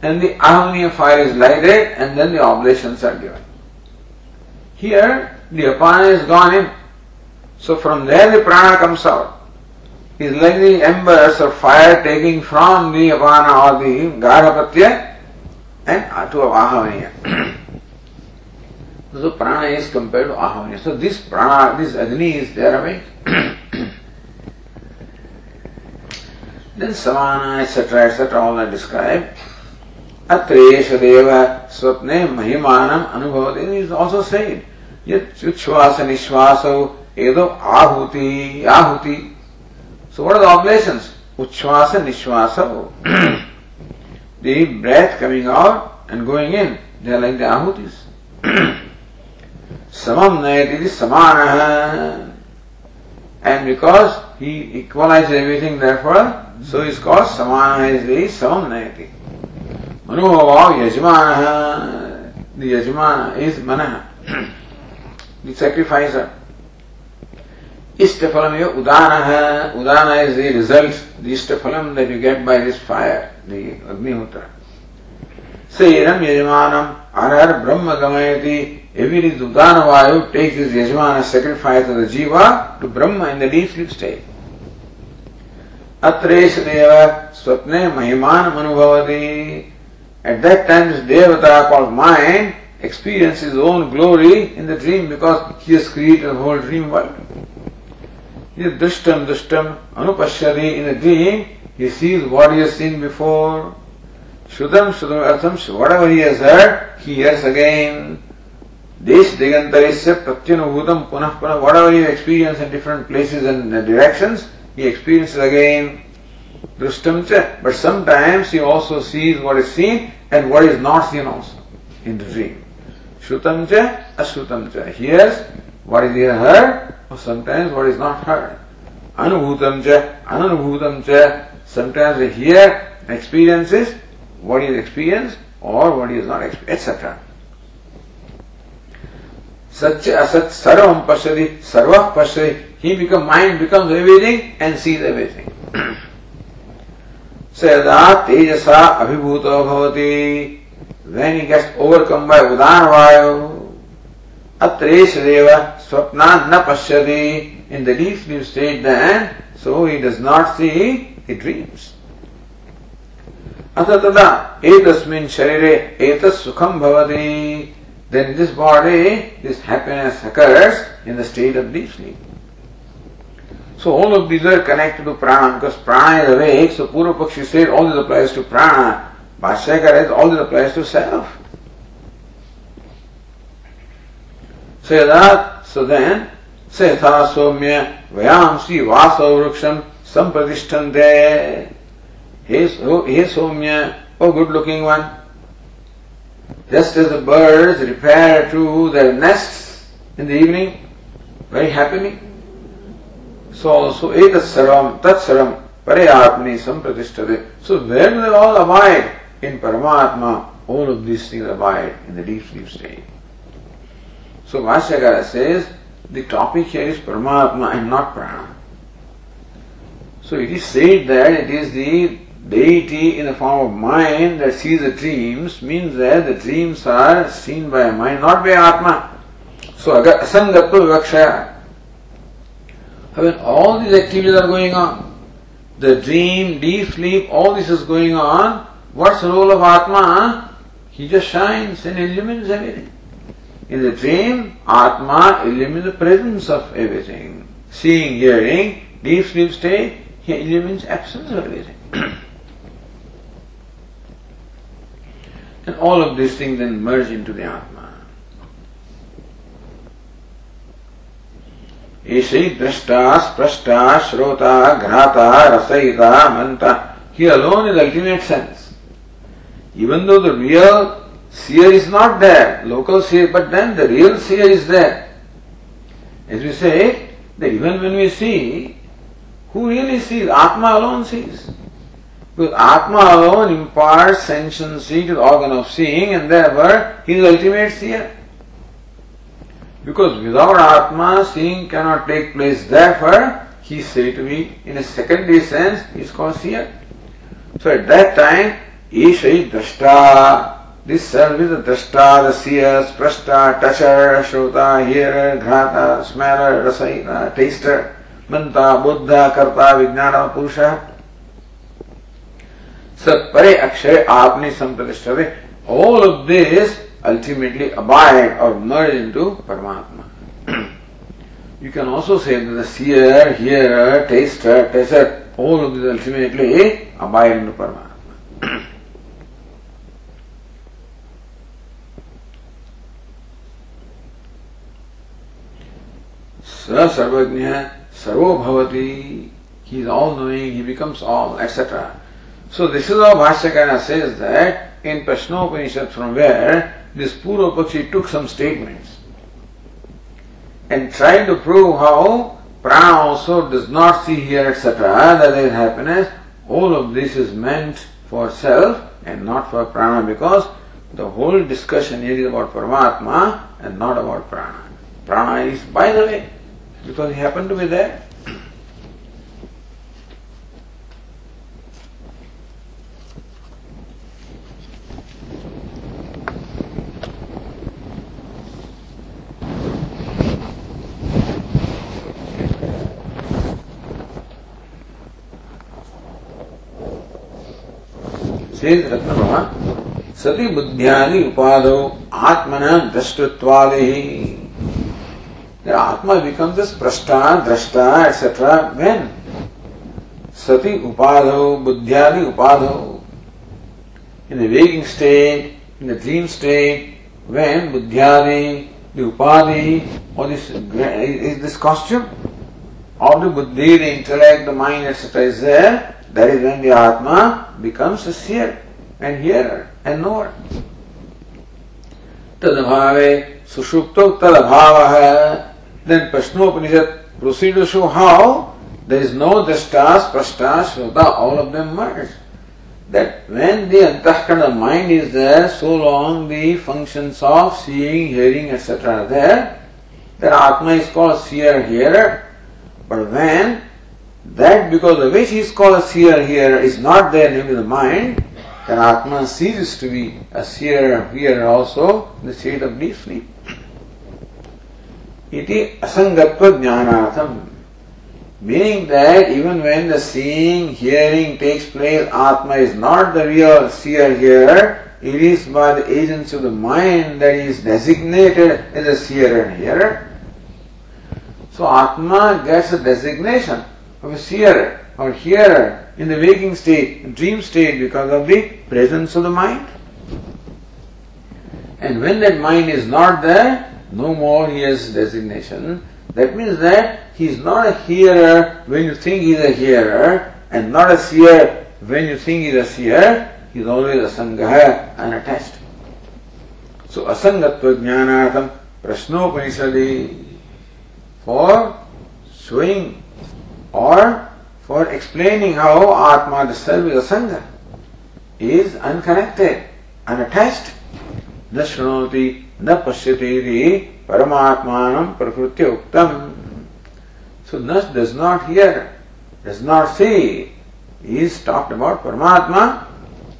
and the Ahavaniya fire is lighted and then the oblations are given. Here, the apana is gone in. So from there the prana comes out. It's like the embers of fire taking from the apana or the garhapatya and to ahavaniya. so prana is compared to ahavaniya. So this prana, this agni is there awake. Then samana, etc., etc., all are described. अत्रेश देव स्वप्ने महिमानम अनुभवते is also said Yuchvasa Nishvasa Edo Ahuti Ahuti. So what are the oblations? Uchvasa Nishvasa. the breath coming out and going in. They are like the Ahutis. Samam Nayati Samana. And because he equalizes everything therefore, so इसको समान है इसलिए सम नहीं थी। यजमान यजमान is मन है सेक्रीफाइस इष्ट फलम ये उदान है उदान इज़ द रिज़ल्ट द इष्ट फलम that you get by this fire the agnihotra से इरम यजमान अरहर ब्रह्म गमयति every is udana vayu take is yajamana sacrifice the jiva to Brahman in the deep sleep state देव स्वप्ने महिमान अनुभवती At that time, this Devata called mind experiences his own glory in the dream because he has created the whole dream world. He is dushtam dushtam anupashyadi in the dream, he sees what he has seen before. Shudam shudam artham, whatever he has heard, he hears again. Desh digantarisya pratyanubhutam punah punah, whatever he experienced in different places and directions, he experiences again. Drishtam cha, but sometimes he also sees what is seen and what is not seen also in the dream. Shrutam cha, ashrutam cha, hears what is heard, or sometimes what is not heard. Anubhutam cha, anubhutam cha, sometimes they hear experiences what is experienced or what is not experienced, etc. Such asat sarvam pashyati, sarva pashyati, he becomes, mind becomes everything and sees everything. स यदा तेजसा अभिभूत भवति when he gets overcome by udan vayu atresh deva swapna na pashyati in the deep sleep state then so he does not see he dreams अथ तदा एतस्मिन् शरीरे एतत् सुखं भवति then this body this happiness occurs in the state of deep sleep So all of these are connected to prana because prana is awake. So Purva Pakshi said all this applies to prana. Bhashyakara says all this applies to self. So that, so then, Setha Somya Vayamsi Vasa Vruksham Sampradishtante. Hey, hey Somya, oh good looking one. Just as the birds repair to their nests in the evening, very happily, So, so etat sarvam, tat sarvam, parayatmani sampratishtade. So when they all abide in Paramatma, all of these things abide in the deep sleep state. So Bhashyakara says, the topic here is Paramatma and not Prana. So it is said that it is the deity in the form of mind that sees the dreams, means that the dreams are seen by mind, not by Atma. So asangatva vivakshaya. When all these activities are going on, the dream, deep sleep, all this is going on, what's the role of Atma? He just shines and illumines everything. In the dream, Atma illumines the presence of everything. Seeing, hearing, deep sleep state, he illumines absence of everything. and all of these things then merge into the Atma. ऐसे दृष्टा स्पृष्टा श्रोता घ्राता रसयिता manta. He alone is ultimate sense. Even though the real seer is not there, local seer, but then the real seer is there. As we say, that even when we see, who really sees? Atma alone sees. Because Atma alone imparts sentiency to the organ of seeing and therefore he is the ultimate seer. Because without Atma, seeing cannot take place. Therefore, he said to me, in a secondary sense, he is called seer. So at that time, Ishai Drashta, this self is the Drashta, the seer, Sprashta, toucher, Shrota, hearer, Ghrata, smeller, Rasaina, taster, Manta, Buddha, Karta, Vijnana, Purusha. Pare Akshay, Apni Sampratishtave, all of this ultimately abide or merge into Paramatma. you can also say that the seer, hearer, taster, taster, all of these ultimately abide into Paramatma. स सर्वज्ञ servo भवति he is all knowing he becomes all etc so this is how bhashyakara says that in Prashnopanishad from where this Pakshi took some statements and tried to prove how prana also does not see here, etc., that there is happiness. All of this is meant for self and not for prana because the whole discussion is about Paramatma and not about prana. Prana is by the way because he happened to be there. Wishes Ratna Sati बुद्धियानि उपाधो Atman दृष्टत्वादे। Atma become drashta drashta etcetera when सती उपाधो बुद्धियानि उपाधो in the waking state in the dream state when बुद्धियानि the उपाधि और this is this costume of the buddhi the intellect the mind etcetera is there that is when the Atma becomes a seer and hearer and knower. Tadabhave sushupto tadabhava. Then Prashnopanishad proceeds to show how there is no drashtas, prashtas, shruta, all of them merge. That when the antahkarana mind is there, so long the functions of seeing, hearing, etc. are there, that Atma is called seer, hearer. But when that because the which he is called a seer here is not there, namely the mind, then Atma ceases to be a seer, hearer also in the state of deep sleep. Iti asangatva jnanatham. Meaning that even when the seeing, hearing takes place, Atma is not the real seer here, it is by the agency of the mind that is designated as a seer and hearer. So Atma gets a designation of a seer or hearer in the waking state, dream state because of the presence of the mind. And when that mind is not there, no more he has designation. That means that he is not a hearer when you think he is a hearer, and not a seer when you think he is a seer. He is always a sangaha, unattached. So asangatva jnanatham prashnopanishadi for showing or for explaining how Atma, the self is a sangha, is unconnected, unattached. न शृणोति न पश्यति परमात्मान प्रकृत्य uktam. So thus does not hear, does not see. He is talked about Paramatma.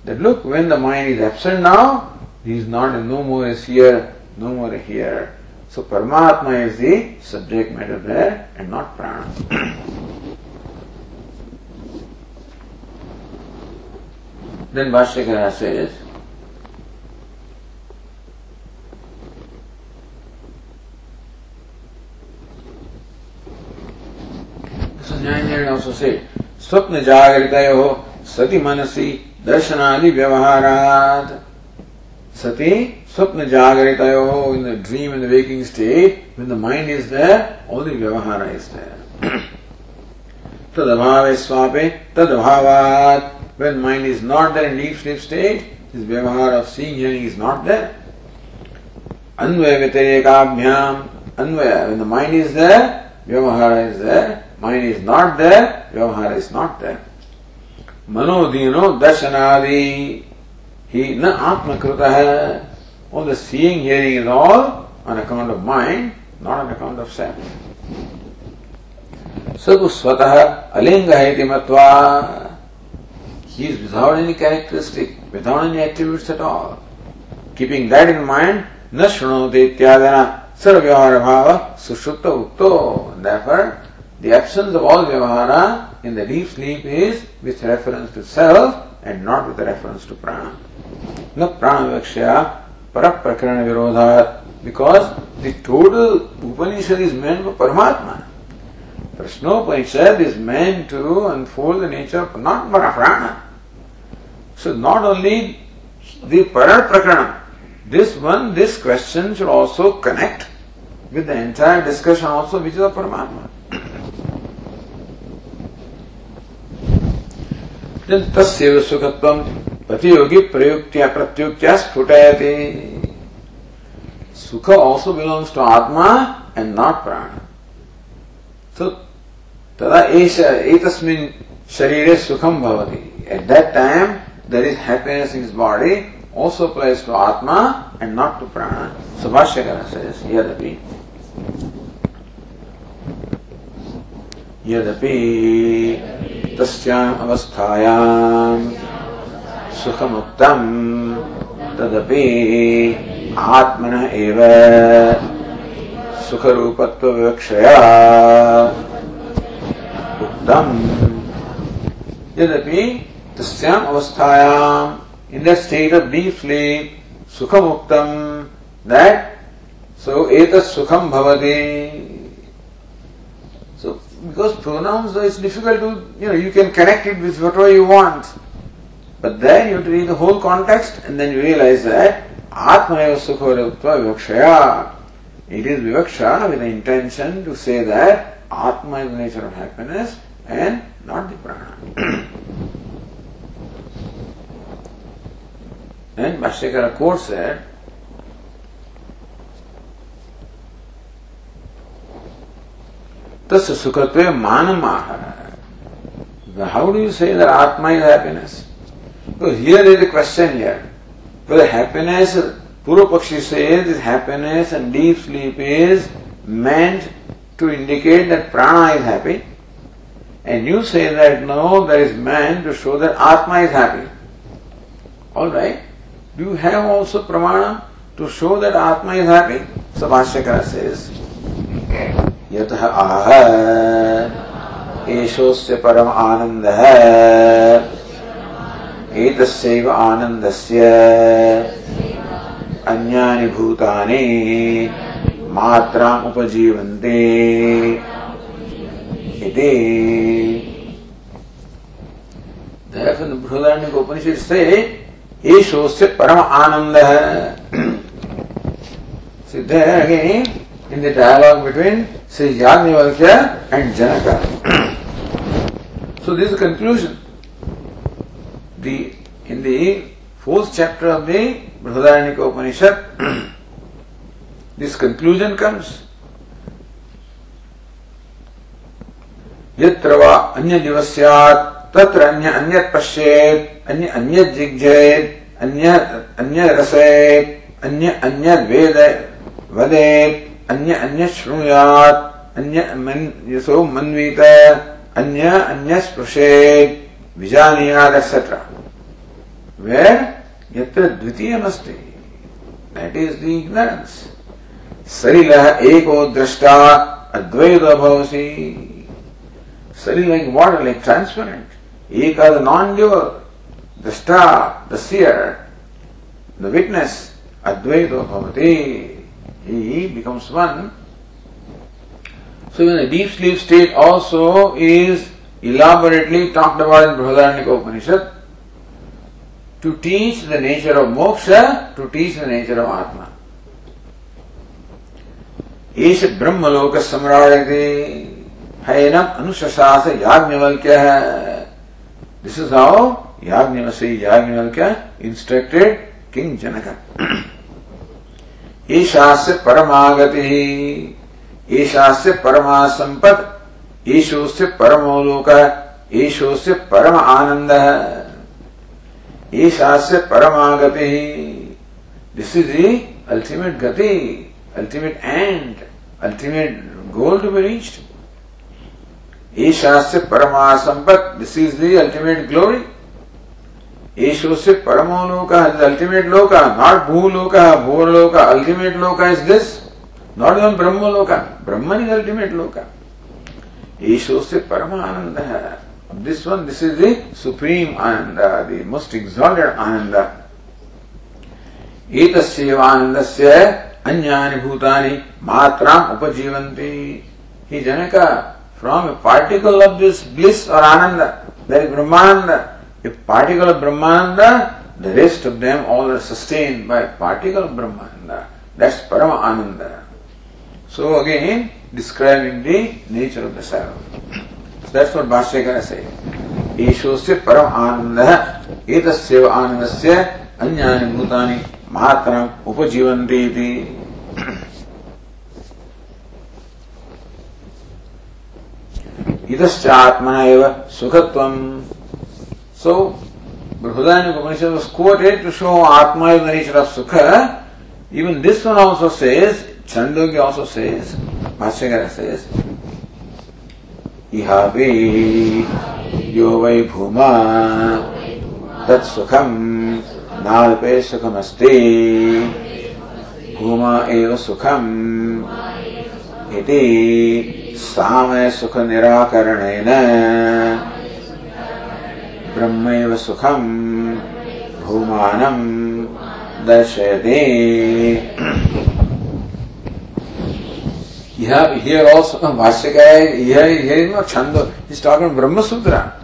That look, when the mind is absent now, he is not no more a seer, no more a hearer. So Paramatma is the subject matter there and not prana. then Bhashyakara says, Sanjay also say, स्वप्न जागृत सति मनसी दर्शनादि व्यवहारात सति स्वप्न जागृत in the dream and the waking state when the mind is there all the vyavahara is there tadabhave swape tadabhavat when mind is not there in deep sleep state this vyavahara of seeing hearing is not there anvaya vyatirikabhyam anvaya when the mind is there vyavahara is there mind is not there, Vyavahara is not there. Manodino Dashanadi, he na Atmakrita hai. All the seeing, hearing is all on account of mind, not on account of self. Sadhu Swataha Alinga Haiti Matva. He is without any characteristic, without any attributes at all. Keeping that in mind, na shrunoti ityadana sarvyavara sushupta utto. Therefore, the absence of all vyavahara in the deep sleep is with reference to self and not with reference to prana. Na prana vikshya paraprakarana virodha because the total Upanishad is meant for Paramatma. Prashnopanishad is meant to unfold the nature of not prana. So not only the Paraprakarana, this one, this question should also connect with the entire discussion also which is of Paramatma. तस्व सुखत्व प्रतियोगी प्रयुक्त्या प्रत्युक्त्या स्फुटयति सुख also belongs to atma and not prana So tada esha etasmin sharire sukham bhavati at that time there is happiness in his body also applies to atma and not to prana so bhashyakara says yadapi यद्यपि तस्याम् अवस्थायाम् सुखमुक्तम् तदपि आत्मनः एव सुख रूपत्व विवक्षया उत्तम यद्यपि तस्याम अवस्थायाम in the state of deep sleep सुखम उत्तम दैट सो एत सुखम भवति so because pronounce is difficult to you know you can connect it with what you want But then you have to read the whole context and then you realize that Atma Eva Sukha It is Vivaksha with the intention to say that Atma is the nature of happiness and not the prana. and Bhashyakara quotes said, तस्य सुखत्वे मानमाह How do you say that Atma is happiness? Because here there is a question here. Whether happiness, Purva Pakshi says this happiness and deep sleep is meant to indicate that prana is happy, and you say that no, there is meant to show that Atma is happy. Alright? Do you have also pramana to show that Atma is happy? So says, यतः आह एषोऽस्य परम आनन्दः एतस्यैव आनन्दस्य अन्यानि भूताने मात्राम् उपजीवन्ते इति बृहदारण्य उपनिषद से ये शोध से परम आनंद है सिद्ध है again in the dialogue between Shri Yajnavalkya and Janaka so this conclusion the in the fourth chapter of the Brihadaranyaka Upanishad, this conclusion comes. यत्र वा अन्य दिवस्यात् तत्र अन्य अन्यत् पश्येत् अन्य अन्यत् जिघ्रेत् अन्य अन्य रसेत् अन्य अन्यद् वेद वदेत् अन्य अन्य शृणुयात् अन्य यशो मन्वीत अन्य अन्य स्पृशेत् विजानीयात् एक्सेट्रा वेर यत्र द्वितीयमस्ति। दैट इज़ द इग्नोरेंस शरीर एको दृष्टा अद्वैत भवसि। शरीर लाइक वाटर लाइक ट्रांसपेरेंट एक आर नॉन ड्यूअर दृष्टा द द विटनेस अद्वैत भवति। He becomes one so in a deep sleep state also is elaborately talked about in Brihadaranyaka Upanishad to teach the nature of moksha, to teach the nature of Atma. एष ब्रह्मलोक सम्राजते हैनम अनुशास Yajnavalkya this is how याज्ञवसी Yajnavalkya instructed king Janaka ईशास्य परमागति ईशास्य परमा संपद ईशोस्य परमोलोक ईशोस्य परम आनंद ईशास्य परमागति। दिस इज़ दी अल्टीमेट गति ultimate end ultimate goal to be reached ईशास्य परमा Sampat this is the ultimate glory ईशो से परमो लोक अल्टीमेट लोक नॉट भू लोक भू लोक अल्टीमेट लोक इज़ दिस नॉट इवन ब्रह्म लोक ब्रह्म इज़ अल्टीमेट लोक। ईशो से परमानंद है This one, this is the supreme Ananda, the most exalted Ananda. आनन्दस्य अन्यानि भूतानि मात्राम उपजीवन्ति he janaka from a particle of this bliss or ananda that is brahmananda a particle of brahmananda the rest of them all are sustained by particle of brahmananda that's parama ananda so again describing the nature of the self that's what bhashyakara says ईशोस्य परम आनंद एतस्यैव आनंदस्य अन्यानि भूतानि मात्रम उपजीवन्ति इति इतश्च आत्मा एव सुखत्वम सो Brihadaranyaka Upanishad was quoted to show Atma is the nature of Sukha. Even this one also says, Chandogya also says, Bhashyakara says, इहापि यो वै भूमा। तत्सुखम् नाल्पे सुखमस्ति। भूमा एव सुखम् इति सामयसुखनिराकरणेन ब्रह्मैव सुखम् भूमानम् दर्शयति। Here, also, Bhashyakara, here, here is not Chando, he's talking Brahma Sutra.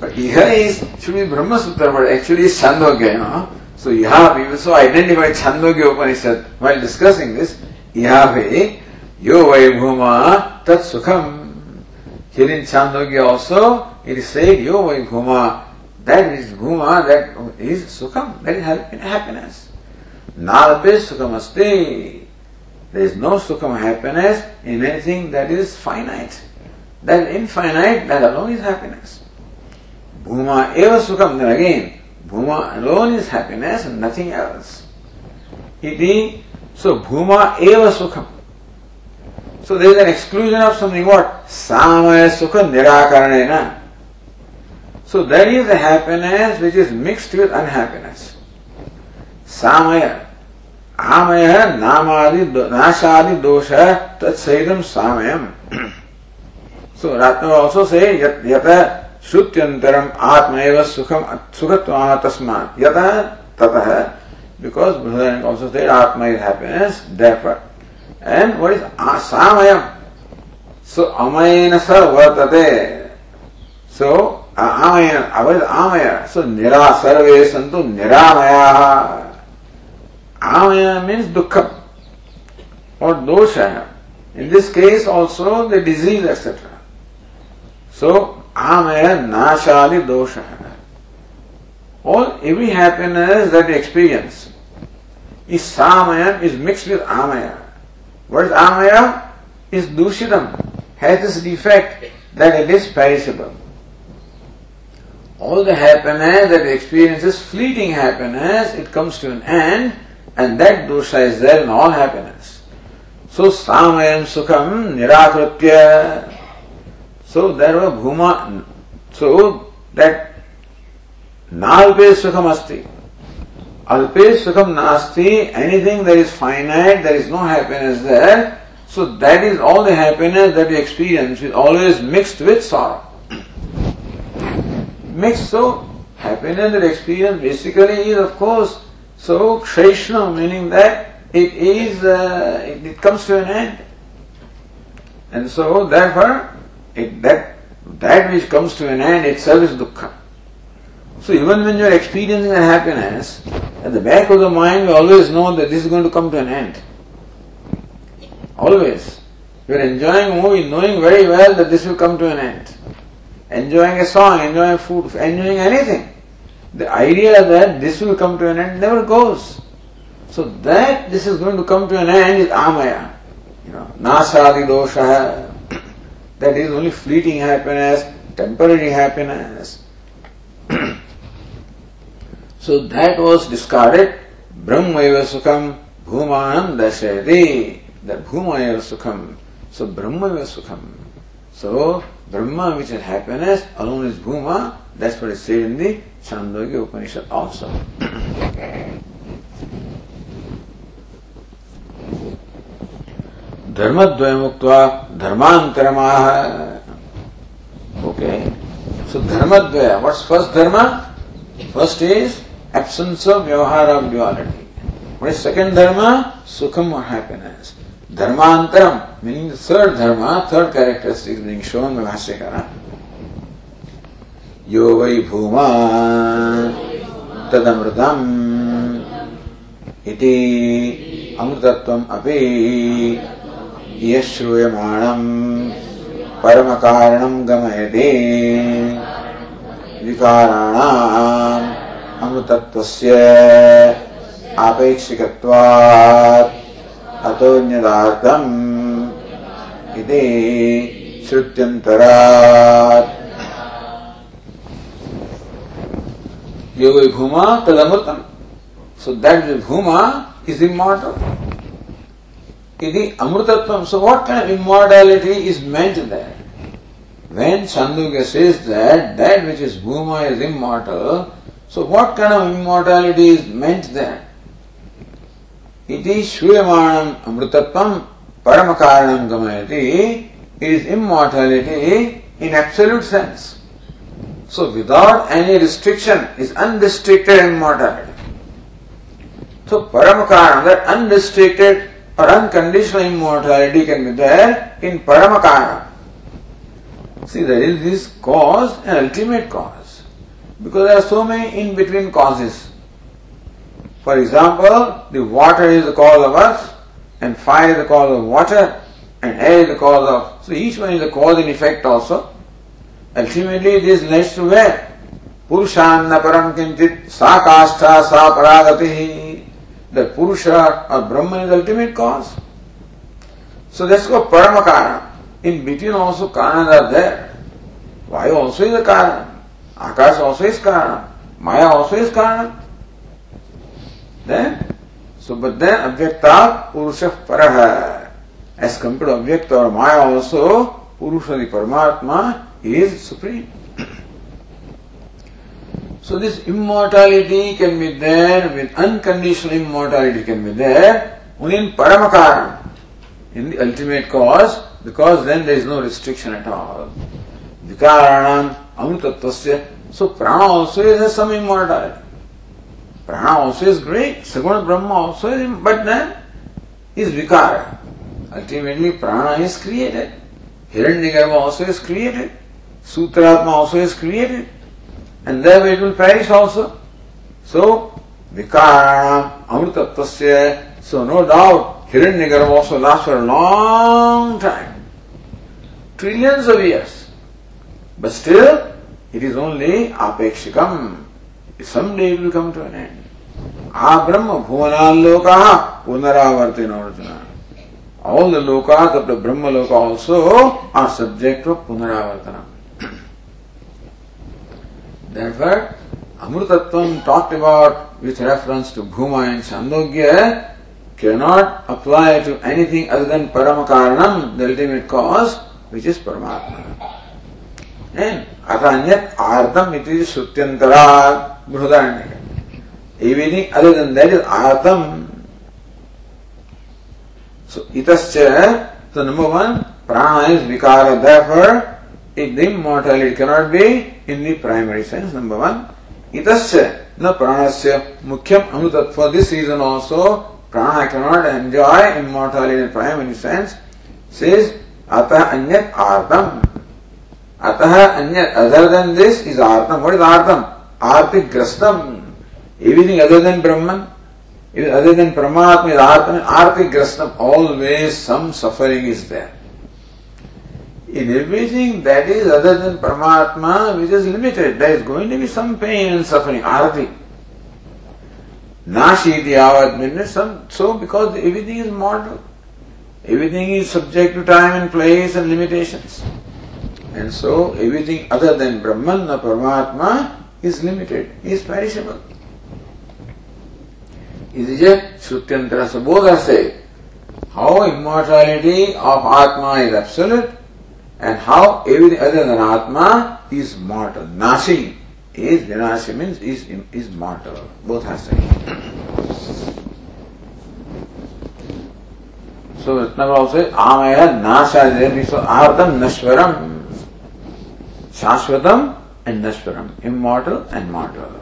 But here is, should be Brahma Sutra, but actually it's Chandogya, you know. So Yahavi also identified Chandogya Upanishad while discussing this. Yahavi, Yo Vai Bhuma Tat Sukham. Here in Chandogya also, it is said, Yo Vai Bhuma, that is Bhuma, that is Sukham, that is happiness. Nalpe Sukhamasti. There is no Sukham happiness in anything that is finite. That infinite, that alone is happiness. Bhuma eva Sukham, then again, Bhuma alone is happiness and nothing else. Iti, so Bhuma eva Sukham. So there is an exclusion of something what? Samaya Sukha Nirakaranena. So that is the happiness which is mixed with unhappiness. Samaya. आमय नाम आदि नाश आदि दोष है तत्सहितम सामयम। सो रात्रो से यत यत श्रुत्यंतरम सुखम सुखत्व तस्मा यत ततः बिकॉज़ ब्रदर एंड से आत्म is happiness defer and what is आसामयम सो अमयन स वर्तते। सो आमय अवैध आमय। सो निरा सर्वे सन्तु निरामया। Amaya means Dukkha or dosha. In this case also the disease etc. So Amaya Nashali Dosha. All every happiness that you experience is Samaya is mixed with Amaya. What is Amaya? Is Dushitam, has this defect that it is perishable. All the happiness that you experience is fleeting happiness, it comes to an end, and that dosha is there in all happiness. So Samayam Sukham Nirakritya so there was bhuma. So that nalpe sukham asti. Alpe sukham nasti. Anything that is finite, there is no happiness there. So that is all the happiness that we experience is always mixed with sorrow. mixed so happiness that experience basically is of course so ksheshna meaning that it is uh, it comes to an end. And so therefore it, that, that which comes to an end itself is dukkha. So even when you are experiencing a happiness, at the back of the mind you always know that this is going to come to an end. Always. You are enjoying a movie knowing very well that this will come to an end. Enjoying a song, enjoying food, enjoying anything. The idea that this will come to an end never goes. So that this is going to come to an end is amaya. You know, nasadi dosha, that is only fleeting happiness, temporary happiness. so that was discarded. Brahmaiva Sukham Bhumanam Darshayati. That Bhumaiva Sukham. So Brahmaiva Sukham. So Brahma which is happiness, alone is Bhuma. That's what is said in the Chandogya Upanishad also. धर्मद्वय मुक्त धर्मांतरमाह okay so धर्मद्वय what's first धर्म first is absence of vyavahara of duality. What is second dharma? Sukham or happiness. Dharmantaram, meaning the third dharma, third characteristic being shown by यो वै भूमा तदमृतम् इति अमृतत्वम् अपि यः श्रूयमाणम् परमकारणम् गमयति। विकाराणाम् अमृतत्वस्य आपेक्षिकत्वात् अतोऽन्यदार्थम् इति श्रुत्यन्तरात्। Yoga Bhuma Tadamritam. So that Bhuma is immortal. Iti Amritatvam. So what kind of immortality is meant there? When Chandogya says that that which is Bhuma is immortal, so what kind of immortality is meant there? Iti Shruyamanam Amritatvam Paramakaranam Gamayati is immortality in absolute sense. So without any restriction is unrestricted immortality. So Paramakana, that unrestricted or unconditional immortality can be there in Paramakana. See, there is this cause and ultimate cause. Because there are so many in between causes. For example, the water is the cause of earth, and fire is the cause of water, and air is the cause of. So each one is the cause and effect also. Ultimately, this leads to where? Purushanna param kinchit sa kashta sa paragati. The Purusha or Brahman is ultimate cause. So let's go Paramakara. In between also Kanas are there. Vayu also is a Karana. Akash also is Karana. Maya also is Karana. Then, so but then Avyakta Purusha Paraha. As compared to Avyakta or Maya also, Purusha the Paramatma is supreme. So this immortality can be there with unconditional immortality can be there only in Paramakaram, in the ultimate cause, because then there is no restriction at all. Vikaranam amritatvasya. So prana also has some immortality. Prana also is great, Saguna Brahma also is, but then is vikara. Ultimately prana is created. Hiranyagarbha also is created. Sutratma also is created. And thereby it will perish also. So, Vikaranam Amritatvasya. So no doubt Hiranyagarbha also lasts for a long time. Trillions of years. But still, it is only apekshikam. Someday it will come to an end. Brahma Bhuvanaloka Punaravartina Arjuna. All the lokas of the Brahma Loka also are subject to Punaravartana. Therefore, Amrutattvam talked about with reference to Bhuma and Chandogya cannot apply to anything other than Paramakaranam, the ultimate cause, which is Paramatma. And Atanyat Artam it is Sutyantara Brudaranyaka. Everything other than that is Artam. So itascha, so number one, prana is vikara, therefore if the immortality cannot be in the primary sense, number one. Itascha, na pranasya mukhyam amutat. For this reason also, prana cannot enjoy immortality in primary sense. Says, atah anyat artam. Atah anyat, other than this is artam. What is artam? Artik grastam. Everything other than Brahman, other than Paramatma is artam, artik grastam. Always some suffering is there in everything that is other than Paramatma, which is limited, there is going to be some pain and suffering. Arati. Nashiti avad means some, so because everything is mortal. Everything is subject to time and place and limitations. And so everything other than Brahman or Paramatma is limited, is perishable. इसलिए श्रुत्यंतर सबोध से how immortality of Atma is absolute and how everything other than Atma is mortal. Nashi is Vinashi means is is mortal. Both to be. So Ratnaprabha says, Amaya Nasha so Artam Nashwaram. Shashvatam and Nashwaram. Immortal and mortal.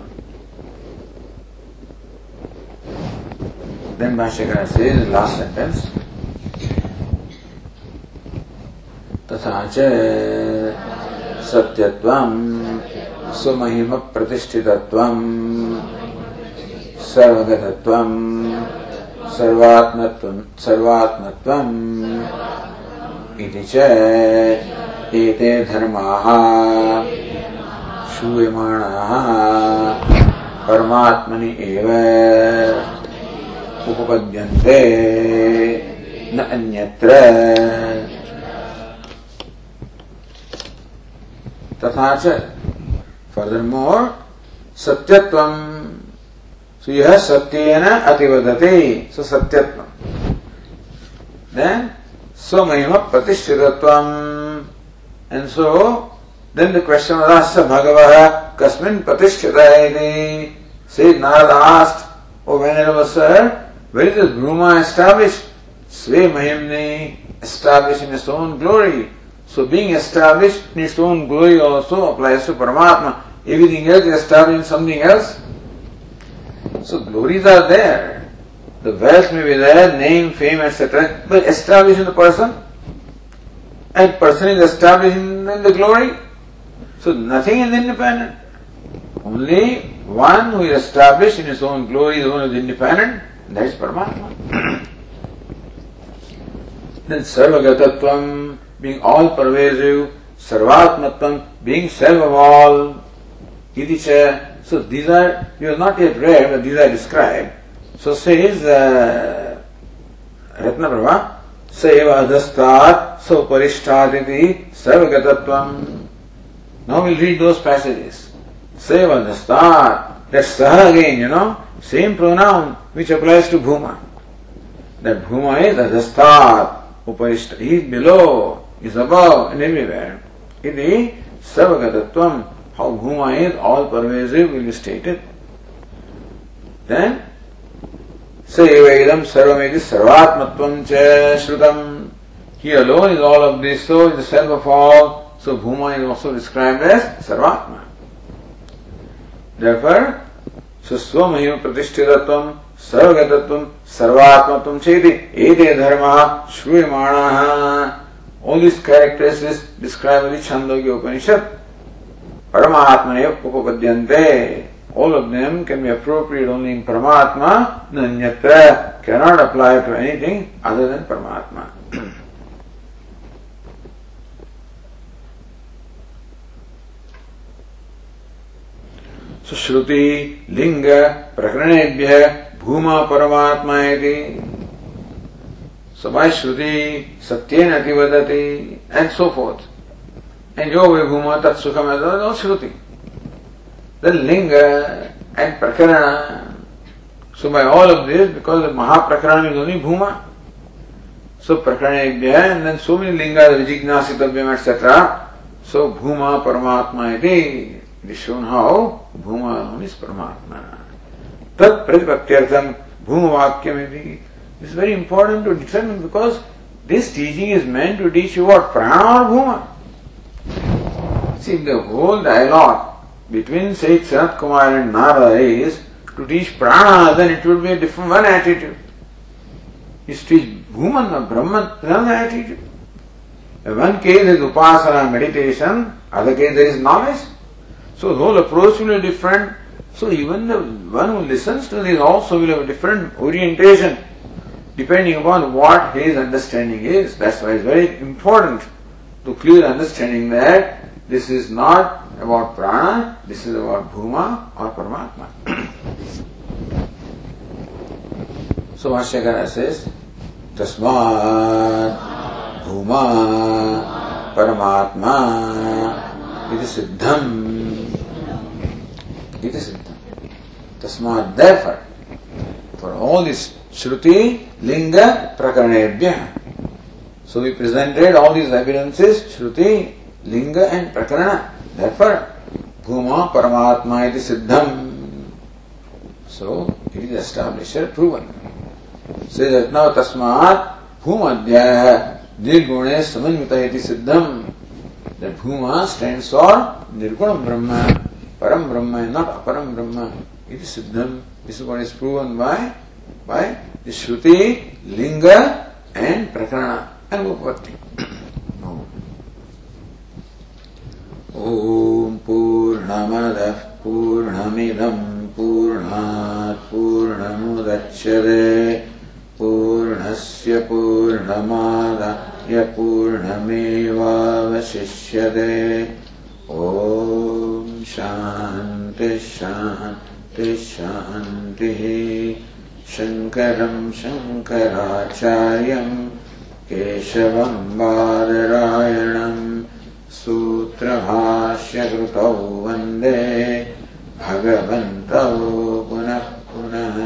Then Bhashyakara says, last sentence. तथा च सत्यत्वं स्वमहिम प्रतिष्ठितत्वं सर्वगतत्वं सर्वात्मत्वं सर्वात्मत्वम् इति च एते धर्माः श्रूयमाणाः परमात्मनि एव उपपद्यन्ते न अन्यत्र तथा फर्दर मोर सत्यत्वम सो यह सत्येन अतिवदते so सत्यत्वम then and so then the question was भगव कस्मिन प्रतिष्ठित प्रतिष्ठितः say Narada O venerable sir where is establish स्वे महिम Sway Mahimni established in his. So being established in its own glory also applies to Paramatma. Everything else is established in something else. So glories are there. The wealth may be there, name, fame, etc. But established in the person. And person is established in the glory. So nothing is independent. Only one who is established in his own glory, the one who is independent, that is Paramatma. then Sarvagatatvam, being all pervasive, sarvatmatam, being self of all. Idicha. So these are, you have not yet read, but these are described. So says uh, Ratnaprabha, स एव अधस्तात् स उपरिष्ठात् इति सर्वगतत्वम् now will read those passages स एव अधस्तात् that सह again you know same pronoun which applies to Bhuma that भूमा इज़ अधस्तात् उपरिष्ठ is below is above, and everywhere. Iti Sarvagatatvam, how Bhuma is all pervasive will be stated. Then, Sayavedam Sarvamedi Sarvatmatvam Cha Shrutam. He alone is all of this, so is the self of all. So Bhuma is also described as Sarvatma. Therefore, Suswamahima Pratishthitattvam Sarvagatatvam Sarvatmatvam Cheti Ete Dharma Shruyamana All these characteristics described in the Chandogya Upanishad Paramatmane Upapadyante all of them can be appropriate only in Paramatma, Nanyatra cannot apply to anything other than Paramatma. Linga, Prakranebhya, Bhuma Paramatma iti. So by Shruti, Satyena Ativadati, and so forth. And Yoga Bhuma Tat Sukham, all Shruti. Then Linga and Prakarana. So by all of this, because the Mahaprakarana is only Bhuma, so Prakarana and then so many Lingas, Vijignasitavyam, etc. So Bhuma Paramatma iti. It is shown how Bhuma is Paramatma. Tat Pratipaktyartham Bhuma Is very important to determine because this teaching is meant to teach you what? Prana or Bhuma? See, the whole dialogue between Sayyid Sanat Kumar and Narada is to teach prana, then it would be a different one attitude. Is to teach Bhuman or Brahman, another attitude. In one case is upasana, meditation, other case there is knowledge. So the whole approach will be different. So even the one who listens to this also will have a different orientation depending upon what his understanding is. That's why it's very important to clear understanding that this is not about prana, this is about bhuma or paramatma. so Bhashyakara says, Tasmat bhuma paramatma iti siddham iti siddham. Tasmat therefore, for all this So we presented all these evidences, Shruti, Linga and Prakarana. Therefore, Bhuma Paramatma iti Siddham. So, it is established and proven. Says that now Tasmat Bhumadhyaya Nirgune Samanyuta iti Siddham. That Bhuma stands for Nirguna Brahma, Param Brahma, not Aparam Brahma. It is Siddham. This is what is proven by by the Shruti, Linga and Prakarana and Upapatti. ॐ पूर्णमदः पूर्णमिदं पूर्णात् पूर्णमुदच्यते पूर्णस्य पूर्णमादाय पूर्णमेवावशिष्यते ॐ शान्तिः शान्तिः शान्तिः शङ्करं शङ्कराचार्यं केशवं बादरायणम् सूत्रभाष्यकृतौ वन्दे भगवन्तौ पुनः पुनः।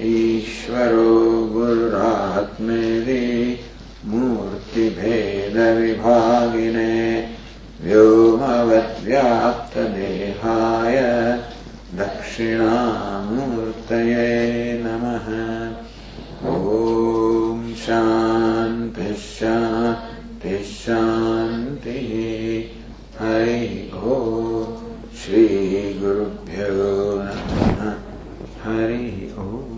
ईश्वरो गुरुरात्मेदि मूर्तिभेदविभागिने व्योमवद्व्याप्तदेहाय दक्षिणामूर्तये नमः। ॐ शान्तिः तिः शान्तिः। हरिः ओ। श्रीगुरुभ्यो नमः। हरिः ओ